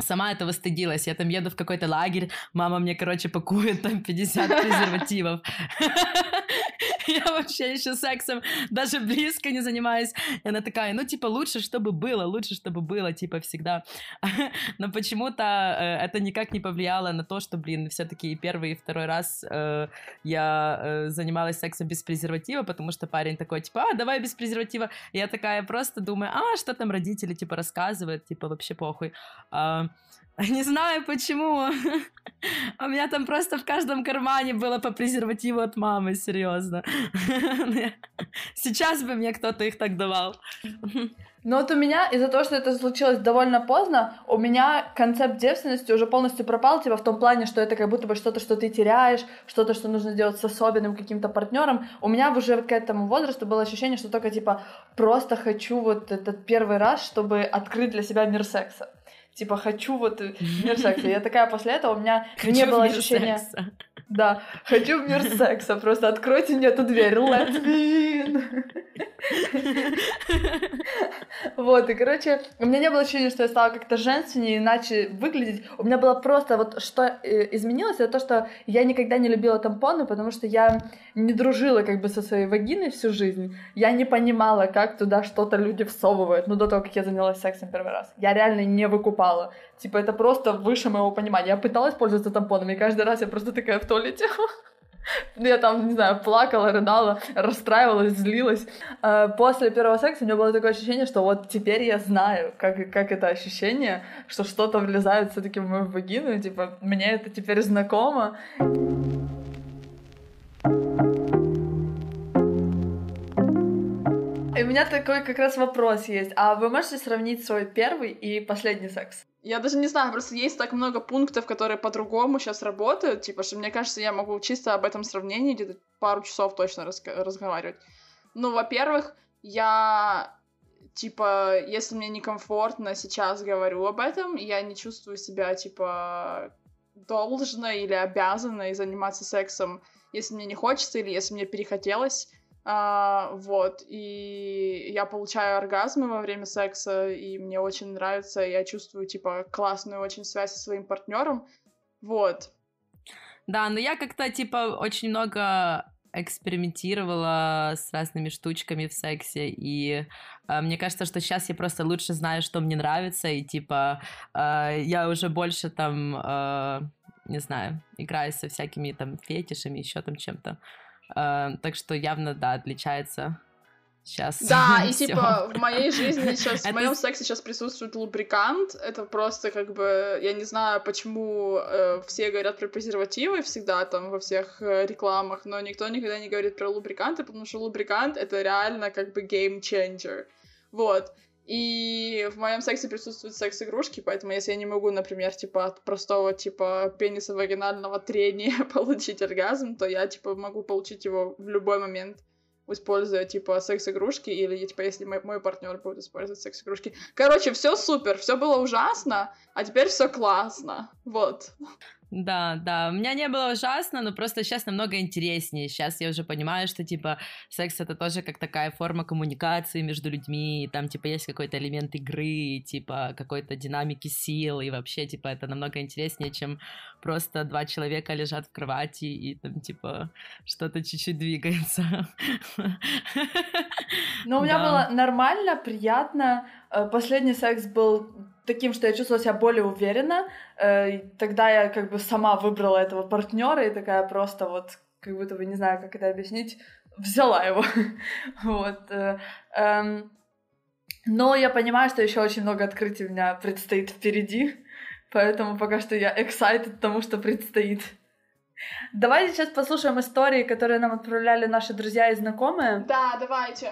сама этого стыдилась. Я там еду в какой-то лагерь, мама мне, короче, пакует там 50 презервативов. Я вообще еще сексом даже близко не занимаюсь. И она такая, ну, типа, лучше, чтобы было, лучше, чтобы было, типа, всегда. Но почему-то э, это никак не повлияло на то, что, блин, все-таки первый и второй раз э, я э, занималась сексом без презерватива, потому что парень такой, типа, а, давай без презерватива. И я такая просто думаю, а, что там родители, типа, рассказывают, типа, вообще похуй. А, Не знаю почему. У меня там просто в каждом кармане было по презервативу от мамы, серьезно. Сейчас бы мне кто-то их так давал. Но вот у меня, из-за того, что это случилось довольно поздно, у меня концепт девственности уже полностью пропал, типа в том плане, что это как будто бы что-то, что ты теряешь, что-то, что нужно сделать с особенным каким-то партнером. У меня уже к этому возрасту было ощущение, что только типа просто хочу вот этот первый раз, чтобы открыть для себя мир секса типа, хочу вот мир секса. Я такая после этого, у меня не было ощущения... Секса. Да, хочу в мир секса, просто откройте мне эту дверь, let me in. Вот, и, короче, у меня не было ощущения, что я стала как-то женственнее, иначе выглядеть. У меня было просто вот, что э, изменилось, это то, что я никогда не любила тампоны, потому что я не дружила как бы со своей вагиной всю жизнь. Я не понимала, как туда что-то люди всовывают, ну, до того, как я занялась сексом первый раз. Я реально не выкупала. Типа, это просто выше моего понимания. Я пыталась пользоваться тампонами, и каждый раз я просто такая в туалете. Я там, не знаю, плакала, рыдала, расстраивалась, злилась. А после первого секса у меня было такое ощущение, что вот теперь я знаю, как, как это ощущение, что что-то влезает все таки в мою вагину, и, типа, мне это теперь знакомо. И у меня такой как раз вопрос есть. А вы можете сравнить свой первый и последний секс? Я даже не знаю, просто есть так много пунктов, которые по-другому сейчас работают, типа, что мне кажется, я могу чисто об этом сравнении где-то пару часов точно разг- разговаривать. Ну, во-первых, я, типа, если мне некомфортно сейчас говорю об этом, я не чувствую себя, типа, должной или обязанной заниматься сексом, если мне не хочется или если мне перехотелось. А, вот, и я получаю оргазмы во время секса, и мне очень нравится, я чувствую, типа, классную очень связь со своим партнером, вот. Да, но я как-то, типа, очень много экспериментировала с разными штучками в сексе, и э, мне кажется, что сейчас я просто лучше знаю, что мне нравится, и, типа, э, я уже больше там, э, не знаю, играю со всякими там фетишами, еще там чем-то. Э, так что явно, да, отличается сейчас. Да, и типа в моей жизни сейчас, в моем сексе сейчас присутствует лубрикант. Это просто как бы, я не знаю, почему э, все говорят про презервативы всегда там во всех э, рекламах, но никто никогда не говорит про лубриканты, потому что лубрикант это реально как бы changer. Вот. И в моем сексе присутствуют секс-игрушки, поэтому если я не могу, например, типа от простого типа пениса вагинального трения получить оргазм, то я типа могу получить его в любой момент используя, типа, секс-игрушки, или, типа, если мой, мой партнер будет использовать секс-игрушки. Короче, все супер, все было ужасно, а теперь все классно. Вот. Да, да, у меня не было ужасно, но просто сейчас намного интереснее. Сейчас я уже понимаю, что, типа, секс — это тоже как такая форма коммуникации между людьми, и там, типа, есть какой-то элемент игры, типа, какой-то динамики сил, и вообще, типа, это намного интереснее, чем просто два человека лежат в кровати, и там, типа, что-то чуть-чуть двигается. Ну, у меня было нормально, приятно. Э, последний секс был таким, что я чувствовала себя более уверенно. Э, тогда я как бы сама выбрала этого партнера и такая просто вот, как будто бы не знаю, как это объяснить, взяла его. вот. Э, эм, но я понимаю, что еще очень много открытий у меня предстоит впереди, поэтому пока что я excited тому, что предстоит. Давайте сейчас послушаем истории, которые нам отправляли наши друзья и знакомые. Да, давайте.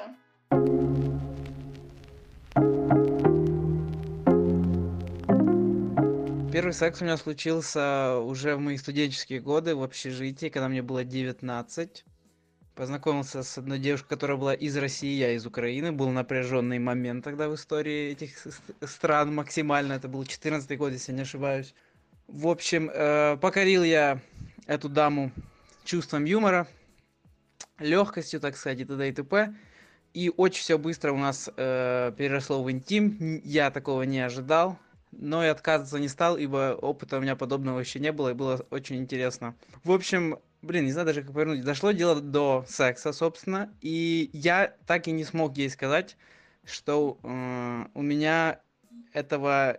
Первый секс у меня случился уже в мои студенческие годы в общежитии, когда мне было 19. Познакомился с одной девушкой, которая была из России, я из Украины. Был напряженный момент тогда в истории этих стран максимально. Это был 14 год, если не ошибаюсь. В общем, э, покорил я эту даму чувством юмора, легкостью, так сказать, и т.д. и т.п. И очень все быстро у нас э, переросло в интим. Я такого не ожидал но и отказываться не стал, ибо опыта у меня подобного еще не было, и было очень интересно. В общем, блин, не знаю даже как повернуть. Дошло дело до секса, собственно, и я так и не смог ей сказать, что э, у меня этого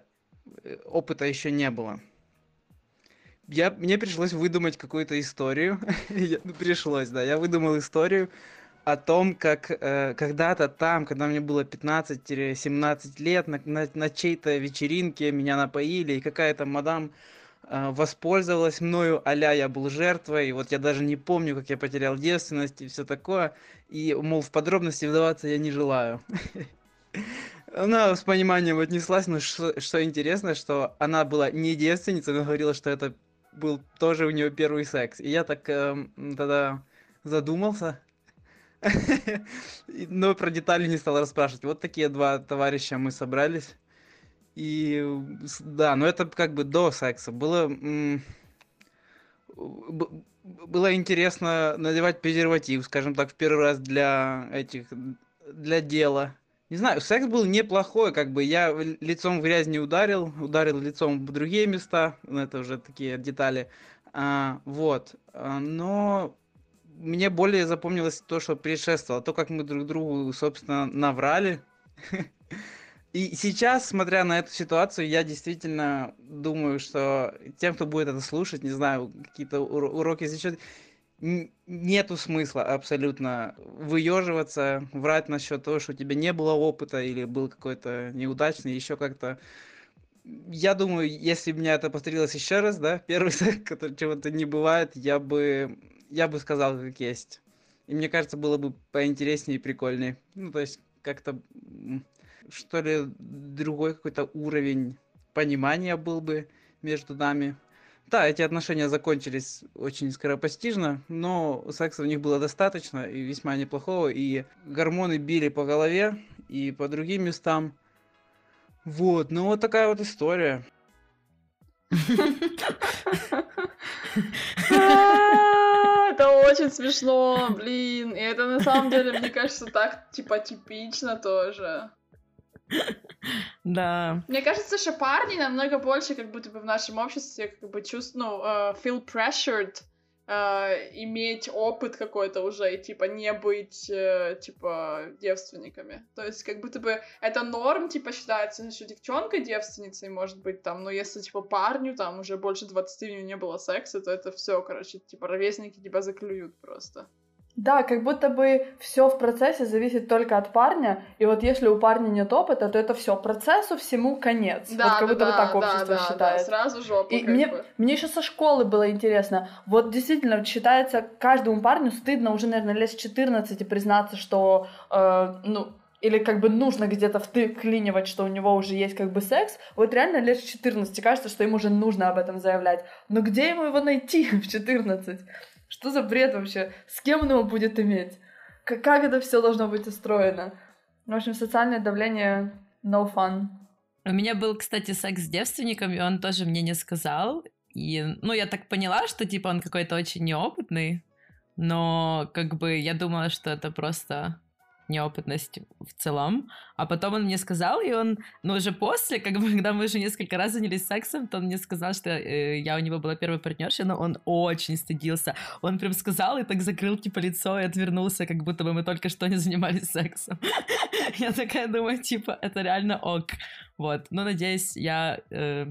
э, опыта еще не было. Я, мне пришлось выдумать какую-то историю. пришлось, да. Я выдумал историю, о том, как э, когда-то там, когда мне было 15-17 лет, на, на, на чьей-то вечеринке меня напоили, и какая-то мадам э, воспользовалась мною, а я был жертвой, и вот я даже не помню, как я потерял девственность и все такое, и, мол, в подробности вдаваться я не желаю. Она с пониманием отнеслась, но что, интересно, что она была не девственницей, но говорила, что это был тоже у нее первый секс. И я так э, тогда задумался, но про детали не стал расспрашивать. Вот такие два товарища мы собрались. И да, но это как бы до секса. Было было интересно надевать презерватив, скажем так, в первый раз для этих для дела. Не знаю, секс был неплохой, как бы я лицом в грязь не ударил, ударил лицом в другие места, это уже такие детали. А, вот, а, но мне более запомнилось то, что предшествовало, то, как мы друг другу, собственно, наврали. И сейчас, смотря на эту ситуацию, я действительно думаю, что тем, кто будет это слушать, не знаю, какие-то уроки изучать, нету смысла абсолютно выеживаться, врать насчет того, что у тебя не было опыта или был какой-то неудачный, еще как-то. Я думаю, если бы меня это повторилось еще раз, да, первый секс, чего-то не бывает, я бы я бы сказал, как есть. И мне кажется, было бы поинтереснее и прикольнее. Ну, то есть, как-то, что ли, другой какой-то уровень понимания был бы между нами. Да, эти отношения закончились очень скоропостижно, но секса у них было достаточно и весьма неплохого, и гормоны били по голове и по другим местам. Вот, ну вот такая вот история. Очень смешно, блин. И это на самом деле, мне кажется, так, типа, типично тоже. Да. Мне кажется, что парни намного больше, как будто бы в нашем обществе, как бы чувствуют, ну, uh, feel pressured э, иметь опыт какой-то уже и, типа, не быть, э, типа, девственниками. То есть, как будто бы это норм, типа, считается, что девчонка девственницей может быть там, но если, типа, парню там уже больше 20 у нее не было секса, то это все, короче, типа, ровесники тебя заклюют просто. Да, как будто бы все в процессе зависит только от парня, и вот если у парня нет опыта, то это все процессу всему конец. Да, вот как да, будто да, бы так общество да, считает. Да, сразу жопу. И мне, бы. мне еще со школы было интересно. Вот действительно считается каждому парню стыдно уже, наверное, лет с 14 признаться, что э, ну или как бы нужно где-то вклинивать, что у него уже есть как бы секс, вот реально лет с 14 кажется, что ему уже нужно об этом заявлять. Но где ему его найти в 14? Что за бред вообще? С кем он его будет иметь? Как, как это все должно быть устроено? В общем, социальное давление no fun. У меня был, кстати, секс с девственником, и он тоже мне не сказал. и, ну, я так поняла, что, типа, он какой-то очень неопытный, но, как бы, я думала, что это просто неопытность в целом. А потом он мне сказал, и он, ну, уже после, как бы, когда мы уже несколько раз занялись сексом, то он мне сказал, что э, я у него была первой партнерша, но он очень стыдился. Он прям сказал и так закрыл, типа, лицо и отвернулся, как будто бы мы только что не занимались сексом. Я такая думаю, типа, это реально ок. Вот. Но, надеюсь, я э,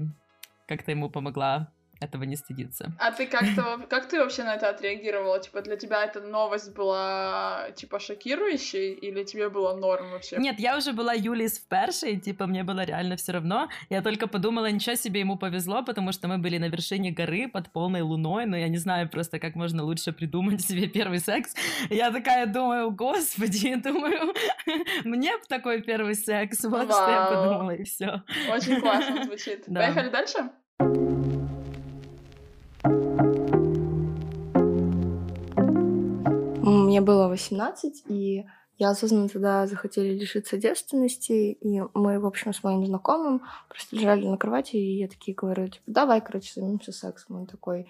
как-то ему помогла этого не стыдиться. А ты как-то, как ты вообще на это отреагировала? Типа, для тебя эта новость была, типа, шокирующей, или тебе было норм вообще? Нет, я уже была Юлис в першей, типа, мне было реально все равно. Я только подумала, ничего себе, ему повезло, потому что мы были на вершине горы под полной луной, но я не знаю просто, как можно лучше придумать себе первый секс. Я такая думаю, господи, думаю, мне бы такой первый секс, вот Вау. что я подумала, и все. Очень классно звучит. Поехали дальше? Мне было 18, и я осознанно тогда захотели лишиться девственности, и мы, в общем, с моим знакомым просто лежали на кровати, и я такие говорю, типа, давай, короче, займемся сексом. Он такой,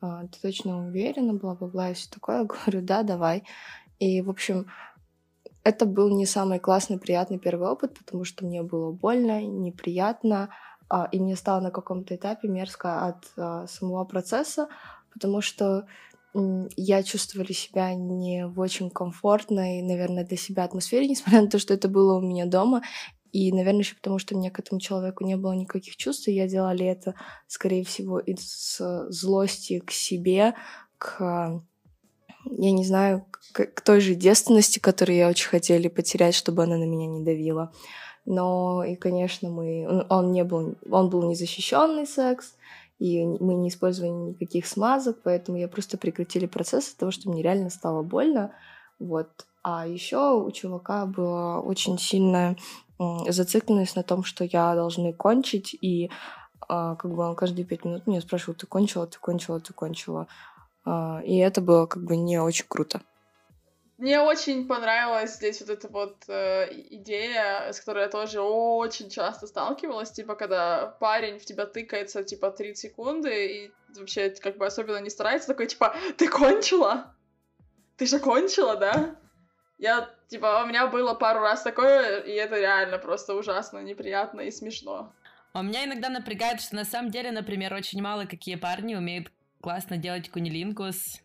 «А, ты точно уверена, бла-бла-бла, и все такое. Я говорю, да, давай. И, в общем, это был не самый классный, приятный первый опыт, потому что мне было больно, неприятно, и мне стало на каком-то этапе мерзко от а, самого процесса, потому что я чувствовала себя не в очень комфортной, наверное, для себя атмосфере, несмотря на то, что это было у меня дома. И, наверное, еще потому, что у меня к этому человеку не было никаких чувств, и я делала это, скорее всего, из злости к себе, к, я не знаю, к, к той же девственности, которую я очень хотела потерять, чтобы она на меня не давила. Но и, конечно, мы, он, не был, он был незащищенный секс, и мы не использовали никаких смазок, поэтому я просто прекратили процесс из-за того, что мне реально стало больно. Вот. А еще у чувака была очень сильная зацикленность на том, что я должна кончить, и а, как бы он каждые пять минут меня спрашивал, ты кончила, ты кончила, ты кончила. А, и это было как бы не очень круто. Мне очень понравилась здесь вот эта вот э, идея, с которой я тоже очень часто сталкивалась, типа, когда парень в тебя тыкается, типа, 3 секунды, и вообще, как бы, особенно не старается, такой, типа, ты кончила? Ты же кончила, да? Я, типа, у меня было пару раз такое, и это реально просто ужасно неприятно и смешно. А меня иногда напрягает, что на самом деле, например, очень мало какие парни умеют классно делать кунилингус,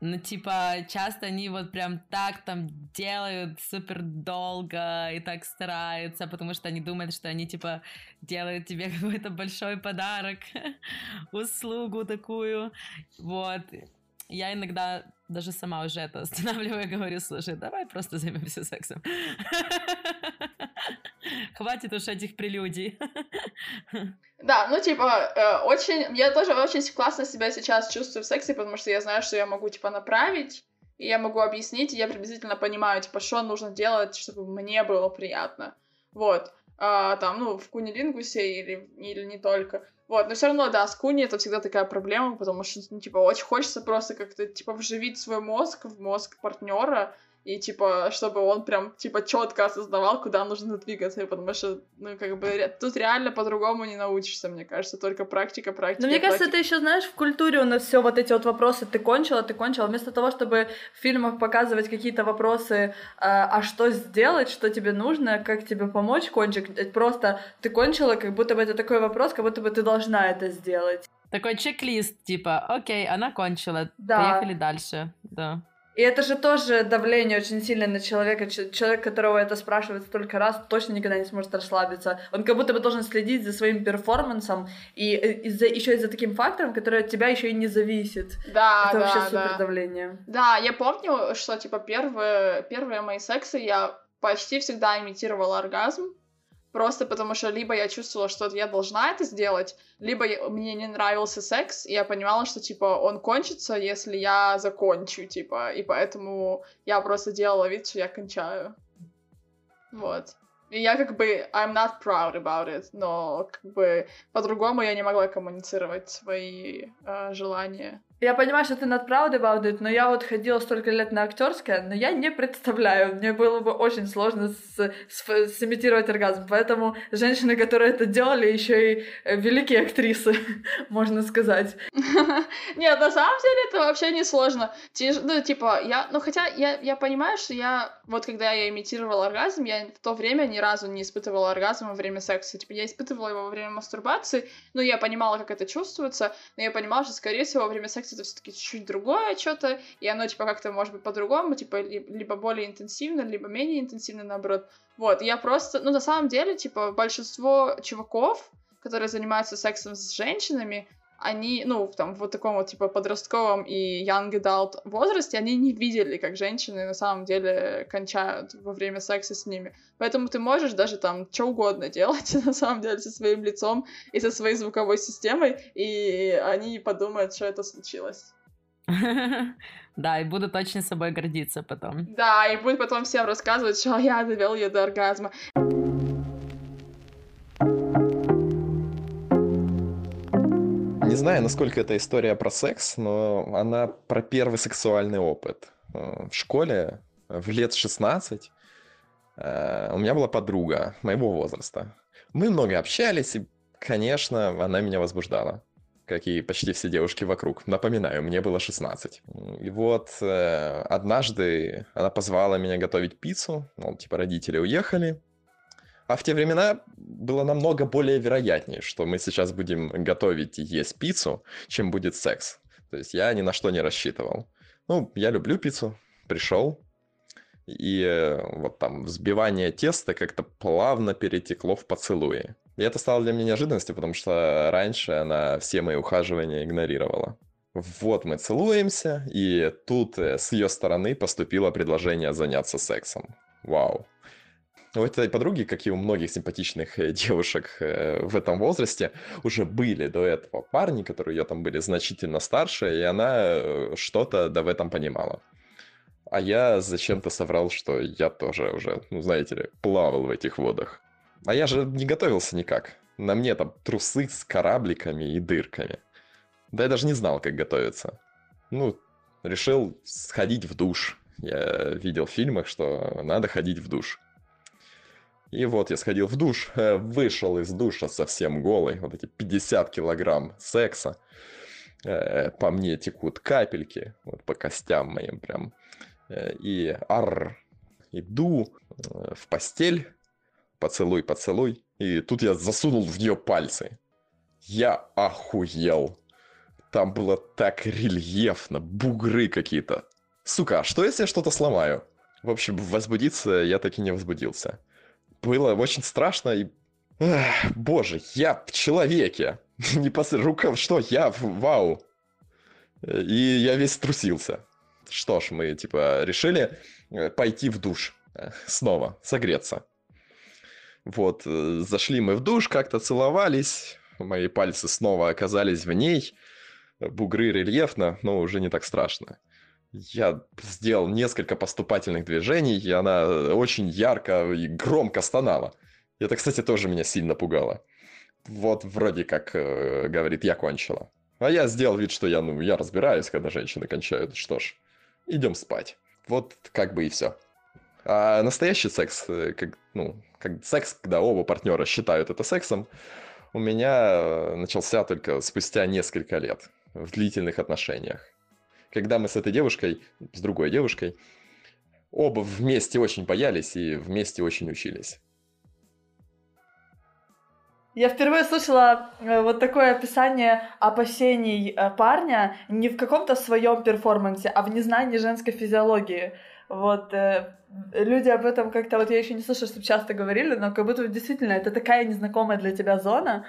ну, типа, часто они вот прям так там делают супер долго и так стараются, потому что они думают, что они, типа, делают тебе какой-то большой подарок, услугу такую. Вот. Я иногда даже сама уже это останавливаю и говорю, слушай, давай просто займемся сексом. Хватит уж этих прелюдий. Да, ну, типа, э, очень... Я тоже очень классно себя сейчас чувствую в сексе, потому что я знаю, что я могу, типа, направить, и я могу объяснить, и я приблизительно понимаю, типа, что нужно делать, чтобы мне было приятно. Вот. А, там, ну, в кунилингусе или, или не только. Вот, но все равно, да, с куни это всегда такая проблема, потому что, ну, типа, очень хочется просто как-то, типа, вживить свой мозг в мозг партнера, и, типа, чтобы он прям, типа, четко осознавал, куда нужно двигаться, потому что, ну, как бы, тут реально по-другому не научишься, мне кажется, только практика, практика. Но мне практика. кажется, это еще, знаешь, в культуре у нас все вот эти вот вопросы, ты кончила, ты кончила, вместо того, чтобы в фильмах показывать какие-то вопросы, а, а что сделать, что тебе нужно, как тебе помочь кончить, э, просто ты кончила, как будто бы это такой вопрос, как будто бы ты должна это сделать. Такой чек-лист, типа, окей, она кончила, да. поехали дальше, да. И это же тоже давление очень сильное на человека. Человек, которого это спрашивает столько раз, точно никогда не сможет расслабиться. Он как будто бы должен следить за своим перформансом и э, из-за еще из-за таким фактором, который от тебя еще и не зависит. Да, это да, вообще да. супер давление. Да, я помню, что типа первые, первые мои сексы я почти всегда имитировала оргазм. Просто потому что либо я чувствовала, что я должна это сделать, либо мне не нравился секс, и я понимала, что, типа, он кончится, если я закончу, типа, и поэтому я просто делала вид, что я кончаю. Вот. И я как бы, I'm not proud about it, но как бы по-другому я не могла коммуницировать свои э, желания. Я понимаю, что ты над правдой about но я вот ходила столько лет на актерское, но я не представляю. Мне было бы очень сложно с, с, сымитировать оргазм. Поэтому женщины, которые это делали, еще и э, великие актрисы, можно сказать. Нет, на самом деле это вообще не сложно. Ну, типа, я, ну, хотя я, я понимаю, что я, вот когда я имитировала оргазм, я в то время ни разу не испытывала оргазм во время секса. Типа, я испытывала его во время мастурбации, но я понимала, как это чувствуется, но я понимала, что, скорее всего, во время секса это все-таки чуть-чуть другое что-то, и оно, типа, как-то может быть по-другому, типа, либо более интенсивно, либо менее интенсивно, наоборот. Вот, я просто, ну, на самом деле, типа, большинство чуваков, которые занимаются сексом с женщинами, они, ну, там, в вот таком вот, типа, подростковом и young adult возрасте, они не видели, как женщины на самом деле кончают во время секса с ними. Поэтому ты можешь даже там что угодно делать, на самом деле, со своим лицом и со своей звуковой системой, и они подумают, что это случилось. Да, и будут очень собой гордиться потом. Да, и будет потом всем рассказывать, что я довел ее до оргазма. Не знаю, насколько это история про секс, но она про первый сексуальный опыт. Э, в школе в лет 16 э, у меня была подруга моего возраста. Мы много общались, и, конечно, она меня возбуждала как и почти все девушки вокруг. Напоминаю, мне было 16. И вот э, однажды она позвала меня готовить пиццу. Ну, типа родители уехали. А в те времена было намного более вероятнее, что мы сейчас будем готовить и есть пиццу, чем будет секс. То есть я ни на что не рассчитывал. Ну, я люблю пиццу. Пришел, и э, вот там взбивание теста как-то плавно перетекло в поцелуи. И это стало для меня неожиданностью, потому что раньше она все мои ухаживания игнорировала. Вот мы целуемся, и тут э, с ее стороны поступило предложение заняться сексом. Вау. У этой подруги, как и у многих симпатичных э, девушек э, в этом возрасте, уже были до этого парни, которые ее там были значительно старше, и она что-то да в этом понимала. А я зачем-то соврал, что я тоже уже, ну знаете ли, плавал в этих водах. А я же не готовился никак. На мне там трусы с корабликами и дырками. Да я даже не знал, как готовиться. Ну, решил сходить в душ. Я видел в фильмах, что надо ходить в душ. И вот я сходил в душ, э, вышел из душа совсем голый. Вот эти 50 килограмм секса. Э, по мне текут капельки, вот по костям моим прям. Э, и ар, иду в постель, поцелуй, поцелуй. И тут я засунул в нее пальцы. Я охуел. Там было так рельефно, бугры какие-то. Сука, а что если я что-то сломаю? В общем, возбудиться я таки не возбудился. Было очень страшно и... Эх, боже, я в человеке. Не пос... Рука... Что? Я? Вау. И я весь трусился. Что ж, мы, типа, решили э, пойти в душ. Э, снова, согреться. Вот, э, зашли мы в душ, как-то целовались, мои пальцы снова оказались в ней, бугры рельефно, но уже не так страшно. Я сделал несколько поступательных движений, и она очень ярко и громко стонала. Это, кстати, тоже меня сильно пугало. Вот вроде как, э, говорит, я кончила. А я сделал вид, что я, ну, я разбираюсь, когда женщины кончают. Что ж, идем спать. Вот как бы и все. А настоящий секс, э, как, ну, как секс, когда оба партнера считают это сексом, у меня э, начался только спустя несколько лет в длительных отношениях. Когда мы с этой девушкой, с другой девушкой, оба вместе очень боялись и вместе очень учились. Я впервые слышала э, вот такое описание опасений э, парня не в каком-то своем перформансе, а в незнании женской физиологии. Вот э, люди об этом как-то, вот я еще не слышала, чтобы часто говорили, но как будто действительно это такая незнакомая для тебя зона,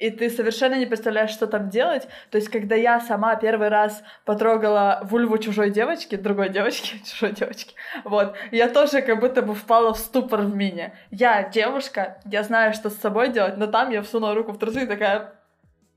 и ты совершенно не представляешь, что там делать. То есть, когда я сама первый раз потрогала вульву чужой девочки, другой девочки, чужой девочки, вот, я тоже как будто бы впала в ступор в мини. Я девушка, я знаю, что с собой делать, но там я всунула руку в трусы и такая,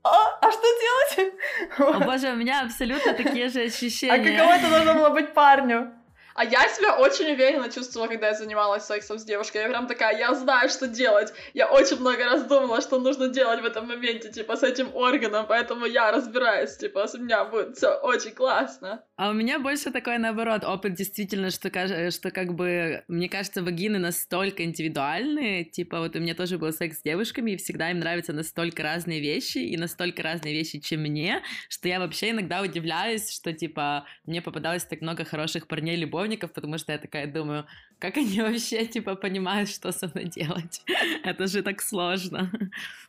а, а что делать? О боже, у меня абсолютно такие же ощущения. А каково это должно было быть парню? А я себя очень уверенно чувствовала, когда я занималась сексом с девушкой. Я прям такая, я знаю, что делать. Я очень много раз думала, что нужно делать в этом моменте, типа, с этим органом, поэтому я разбираюсь, типа, у меня будет все очень классно. А у меня больше такой, наоборот, опыт действительно, что, что как бы, мне кажется, вагины настолько индивидуальные, типа, вот у меня тоже был секс с девушками, и всегда им нравятся настолько разные вещи, и настолько разные вещи, чем мне, что я вообще иногда удивляюсь, что, типа, мне попадалось так много хороших парней-любовников, потому что я такая думаю, как они вообще, типа, понимают, что со мной делать? Это же так сложно.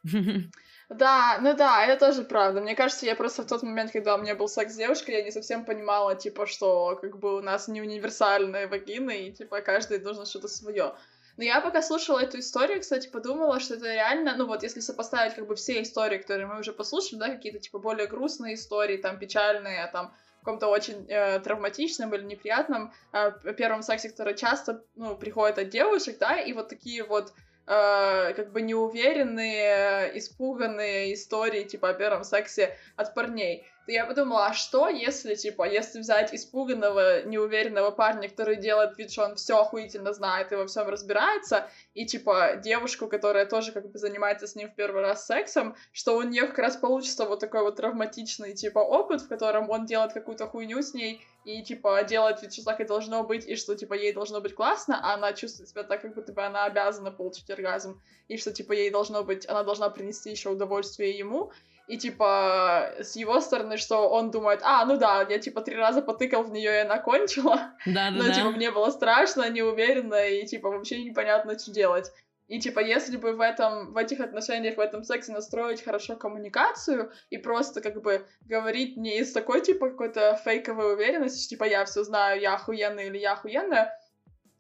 Да, ну да, это тоже правда. Мне кажется, я просто в тот момент, когда у меня был секс с девушкой, я не совсем понимала, типа, что как бы у нас не универсальные вагины, и типа каждый должен что-то свое. Но я пока слушала эту историю, кстати, подумала, что это реально, ну вот, если сопоставить как бы все истории, которые мы уже послушали, да, какие-то типа более грустные истории, там, печальные, там, каком-то очень э, травматичном или неприятном э, первом сексе, который часто, ну, приходит от девушек, да, и вот такие вот э, как бы неуверенные, испуганные истории, типа, о первом сексе от парней. То я подумала, а что, если, типа, если взять испуганного, неуверенного парня, который делает вид, что он все охуительно знает и во всем разбирается, и, типа, девушку, которая тоже, как бы, занимается с ним в первый раз сексом, что у нее как раз получится вот такой вот травматичный, типа, опыт, в котором он делает какую-то хуйню с ней, и, типа, делает вид, что так и должно быть, и что, типа, ей должно быть классно, а она чувствует себя так, как будто бы она обязана получить оргазм, и что, типа, ей должно быть, она должна принести еще удовольствие ему, и, типа, с его стороны, что он думает, а, ну да, я, типа, три раза потыкал в нее, и она кончила. Да, да, Но, да. типа, мне было страшно, неуверенно, и, типа, вообще непонятно, что делать. И, типа, если бы в этом, в этих отношениях, в этом сексе настроить хорошо коммуникацию и просто, как бы, говорить не из такой, типа, какой-то фейковой уверенности, что, типа, я все знаю, я охуенная или я охуенная,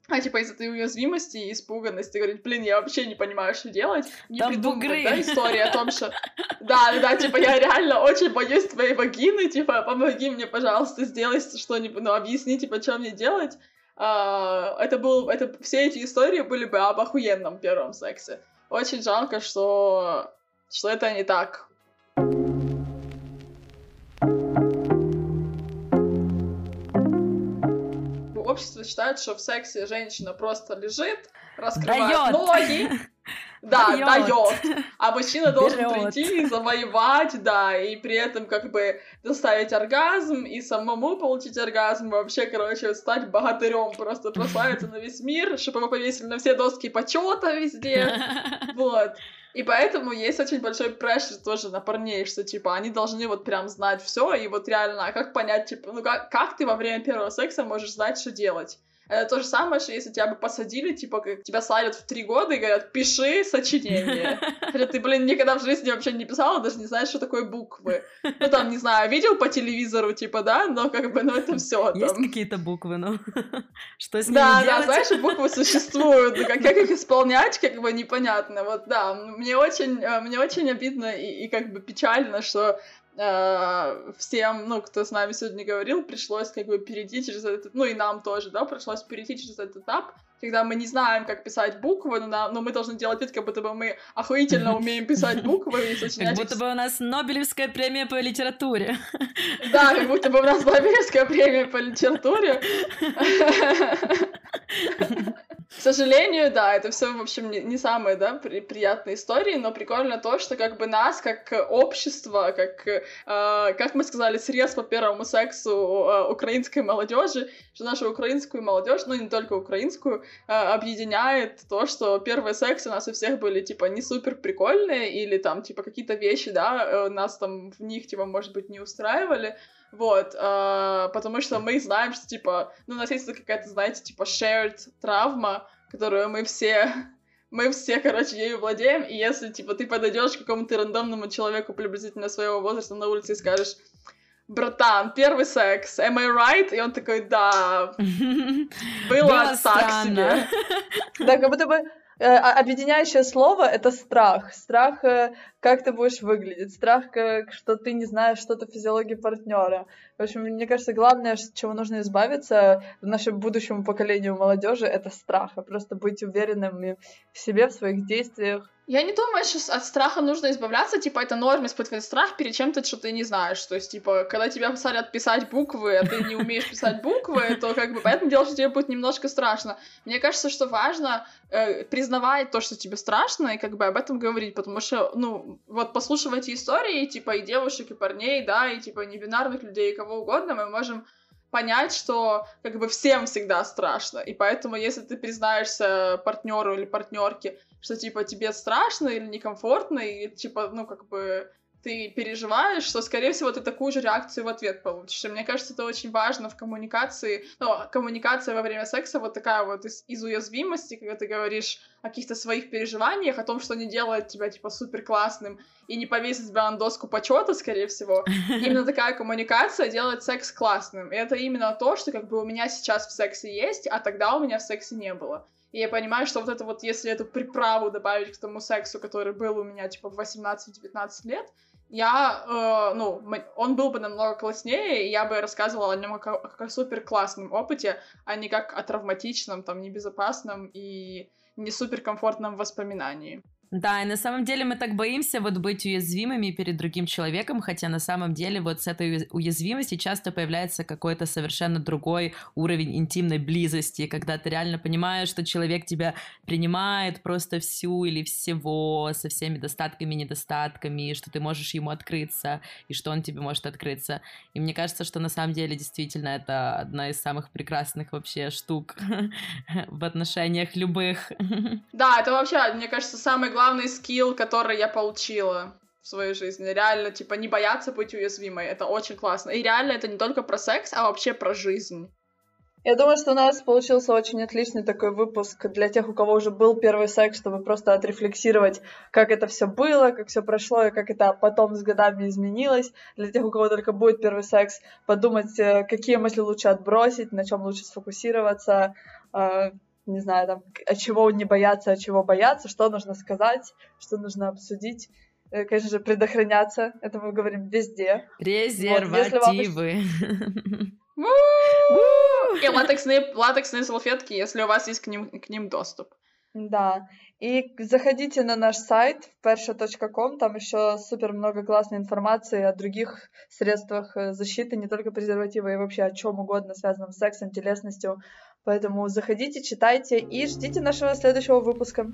а типа из этой уязвимости и испуганности говорить, блин, я вообще не понимаю, что делать. Не Там придумывать, да, история о том, что... Да, да, типа, я реально очень боюсь твоей вагины, типа, помоги мне, пожалуйста, сделай что-нибудь, ну, объясни, типа, что мне делать. А, это был, это, все эти истории были бы об охуенном первом сексе. Очень жалко, что, что это не так. Общество считает, что в сексе женщина просто лежит, раскрывает Даёт. ноги, да, дает. А мужчина должен Берёт. прийти и завоевать, да, и при этом как бы доставить оргазм, и самому получить оргазм, вообще, короче, стать богатырем, просто прославиться на весь мир, чтобы его повесили на все доски почета везде, вот. И поэтому есть очень большой прешер тоже на парней, что, типа, они должны вот прям знать все и вот реально, а как понять, типа, ну как, как ты во время первого секса можешь знать, что делать? Это то же самое, что если тебя бы посадили, типа, как тебя садят в три года и говорят, пиши сочинение. Хотя ты, блин, никогда в жизни вообще не писала, даже не знаешь, что такое буквы. Ну, там, не знаю, видел по телевизору, типа, да, но как бы, ну, это все Есть какие-то буквы, ну, что с ними Да, да, знаешь, буквы существуют, как, как их исполнять, как бы непонятно. Вот, да, мне очень, э, мне очень обидно и, и как бы печально, что э, всем, ну, кто с нами сегодня говорил, пришлось как бы перейти через этот, ну и нам тоже, да, пришлось перейти через этот этап, когда мы не знаем, как писать буквы, но, нам- но мы должны делать вид, как будто бы мы охуительно умеем писать буквы и Как сочинять их будто бы у нас Нобелевская премия по литературе. Да, как будто бы у нас Нобелевская премия по литературе. К сожалению, да, это все, в общем, не, не самые, да, при- приятные истории, но прикольно то, что как бы нас, как общество, как, э, как мы сказали, срез по первому сексу э, украинской молодежи, что нашу украинскую молодежь, ну не только украинскую, э, объединяет то, что первые сексы у нас у всех были, типа, не супер прикольные, или там, типа, какие-то вещи, да, э, нас там в них, типа, может быть, не устраивали, вот, а, потому что мы знаем, что, типа, ну, у нас есть какая-то, знаете, типа, shared травма, которую мы все, мы все, короче, ею владеем, и если, типа, ты подойдешь к какому-то рандомному человеку приблизительно своего возраста на улице и скажешь, братан, первый секс, am I right? И он такой, да, было, так себе. Да, как будто бы э, объединяющее слово — это страх. Страх, э, как ты будешь выглядеть. Страх, что ты не знаешь что-то физиологии партнера. В общем, мне кажется, главное, с чего нужно избавиться нашему будущему поколению молодежи, это страх. А Просто быть уверенными в себе, в своих действиях Я не думаю, что от страха нужно избавляться, типа, это норм испытывать страх перед чем-то, что ты не знаешь. То есть, типа, когда тебя посадят писать буквы, а ты не умеешь писать буквы, то, как бы, поэтому дело, что тебе будет немножко страшно. Мне кажется, что важно э, признавать то, что тебе страшно, и, как бы, об этом говорить, потому что, ну, вот, послушав истории, типа, и девушек, и парней, да, и, типа, небинарных людей, и кого угодно, мы можем понять, что как бы всем всегда страшно. И поэтому, если ты признаешься партнеру или партнерке, что типа тебе страшно или некомфортно, и типа, ну, как бы ты переживаешь, что, скорее всего, ты такую же реакцию в ответ получишь. И мне кажется, это очень важно в коммуникации. Ну, коммуникация во время секса вот такая вот из, из уязвимости, когда ты говоришь о каких-то своих переживаниях, о том, что не делает тебя, типа, супер классным, и не повесить тебя на доску почета, скорее всего. Именно такая коммуникация делает секс классным. И это именно то, что как бы у меня сейчас в сексе есть, а тогда у меня в сексе не было. И я понимаю, что вот это вот, если эту приправу добавить к тому сексу, который был у меня, типа, в 18-19 лет, я, э, ну, он был бы намного класснее, и я бы рассказывала о нем как, как о супер классном опыте, а не как о травматичном, там, небезопасном и не супер комфортном воспоминании. Да, и на самом деле мы так боимся вот быть уязвимыми перед другим человеком, хотя на самом деле вот с этой уязвимости часто появляется какой-то совершенно другой уровень интимной близости, когда ты реально понимаешь, что человек тебя принимает просто всю или всего, со всеми достатками и недостатками, что ты можешь ему открыться, и что он тебе может открыться. И мне кажется, что на самом деле действительно это одна из самых прекрасных вообще штук в отношениях любых. Да, это вообще, мне кажется, самый главный скилл, который я получила в своей жизни. Реально, типа, не бояться быть уязвимой. Это очень классно. И реально это не только про секс, а вообще про жизнь. Я думаю, что у нас получился очень отличный такой выпуск для тех, у кого уже был первый секс, чтобы просто отрефлексировать, как это все было, как все прошло и как это потом с годами изменилось. Для тех, у кого только будет первый секс, подумать, э, какие мысли лучше отбросить, на чем лучше сфокусироваться, э, не знаю, там, от чего не бояться, от чего бояться, что нужно сказать, что нужно обсудить. Э, конечно же, предохраняться, это мы говорим везде. Презервативы. И латексные, латексные салфетки, если у вас есть к ним, к ним доступ. Да. И заходите на наш сайт persha.com, там еще супер много классной информации о других средствах э, защиты, не только презерватива, и вообще о чем угодно, связанном с сексом, телесностью. Поэтому заходите, читайте и ждите нашего следующего выпуска.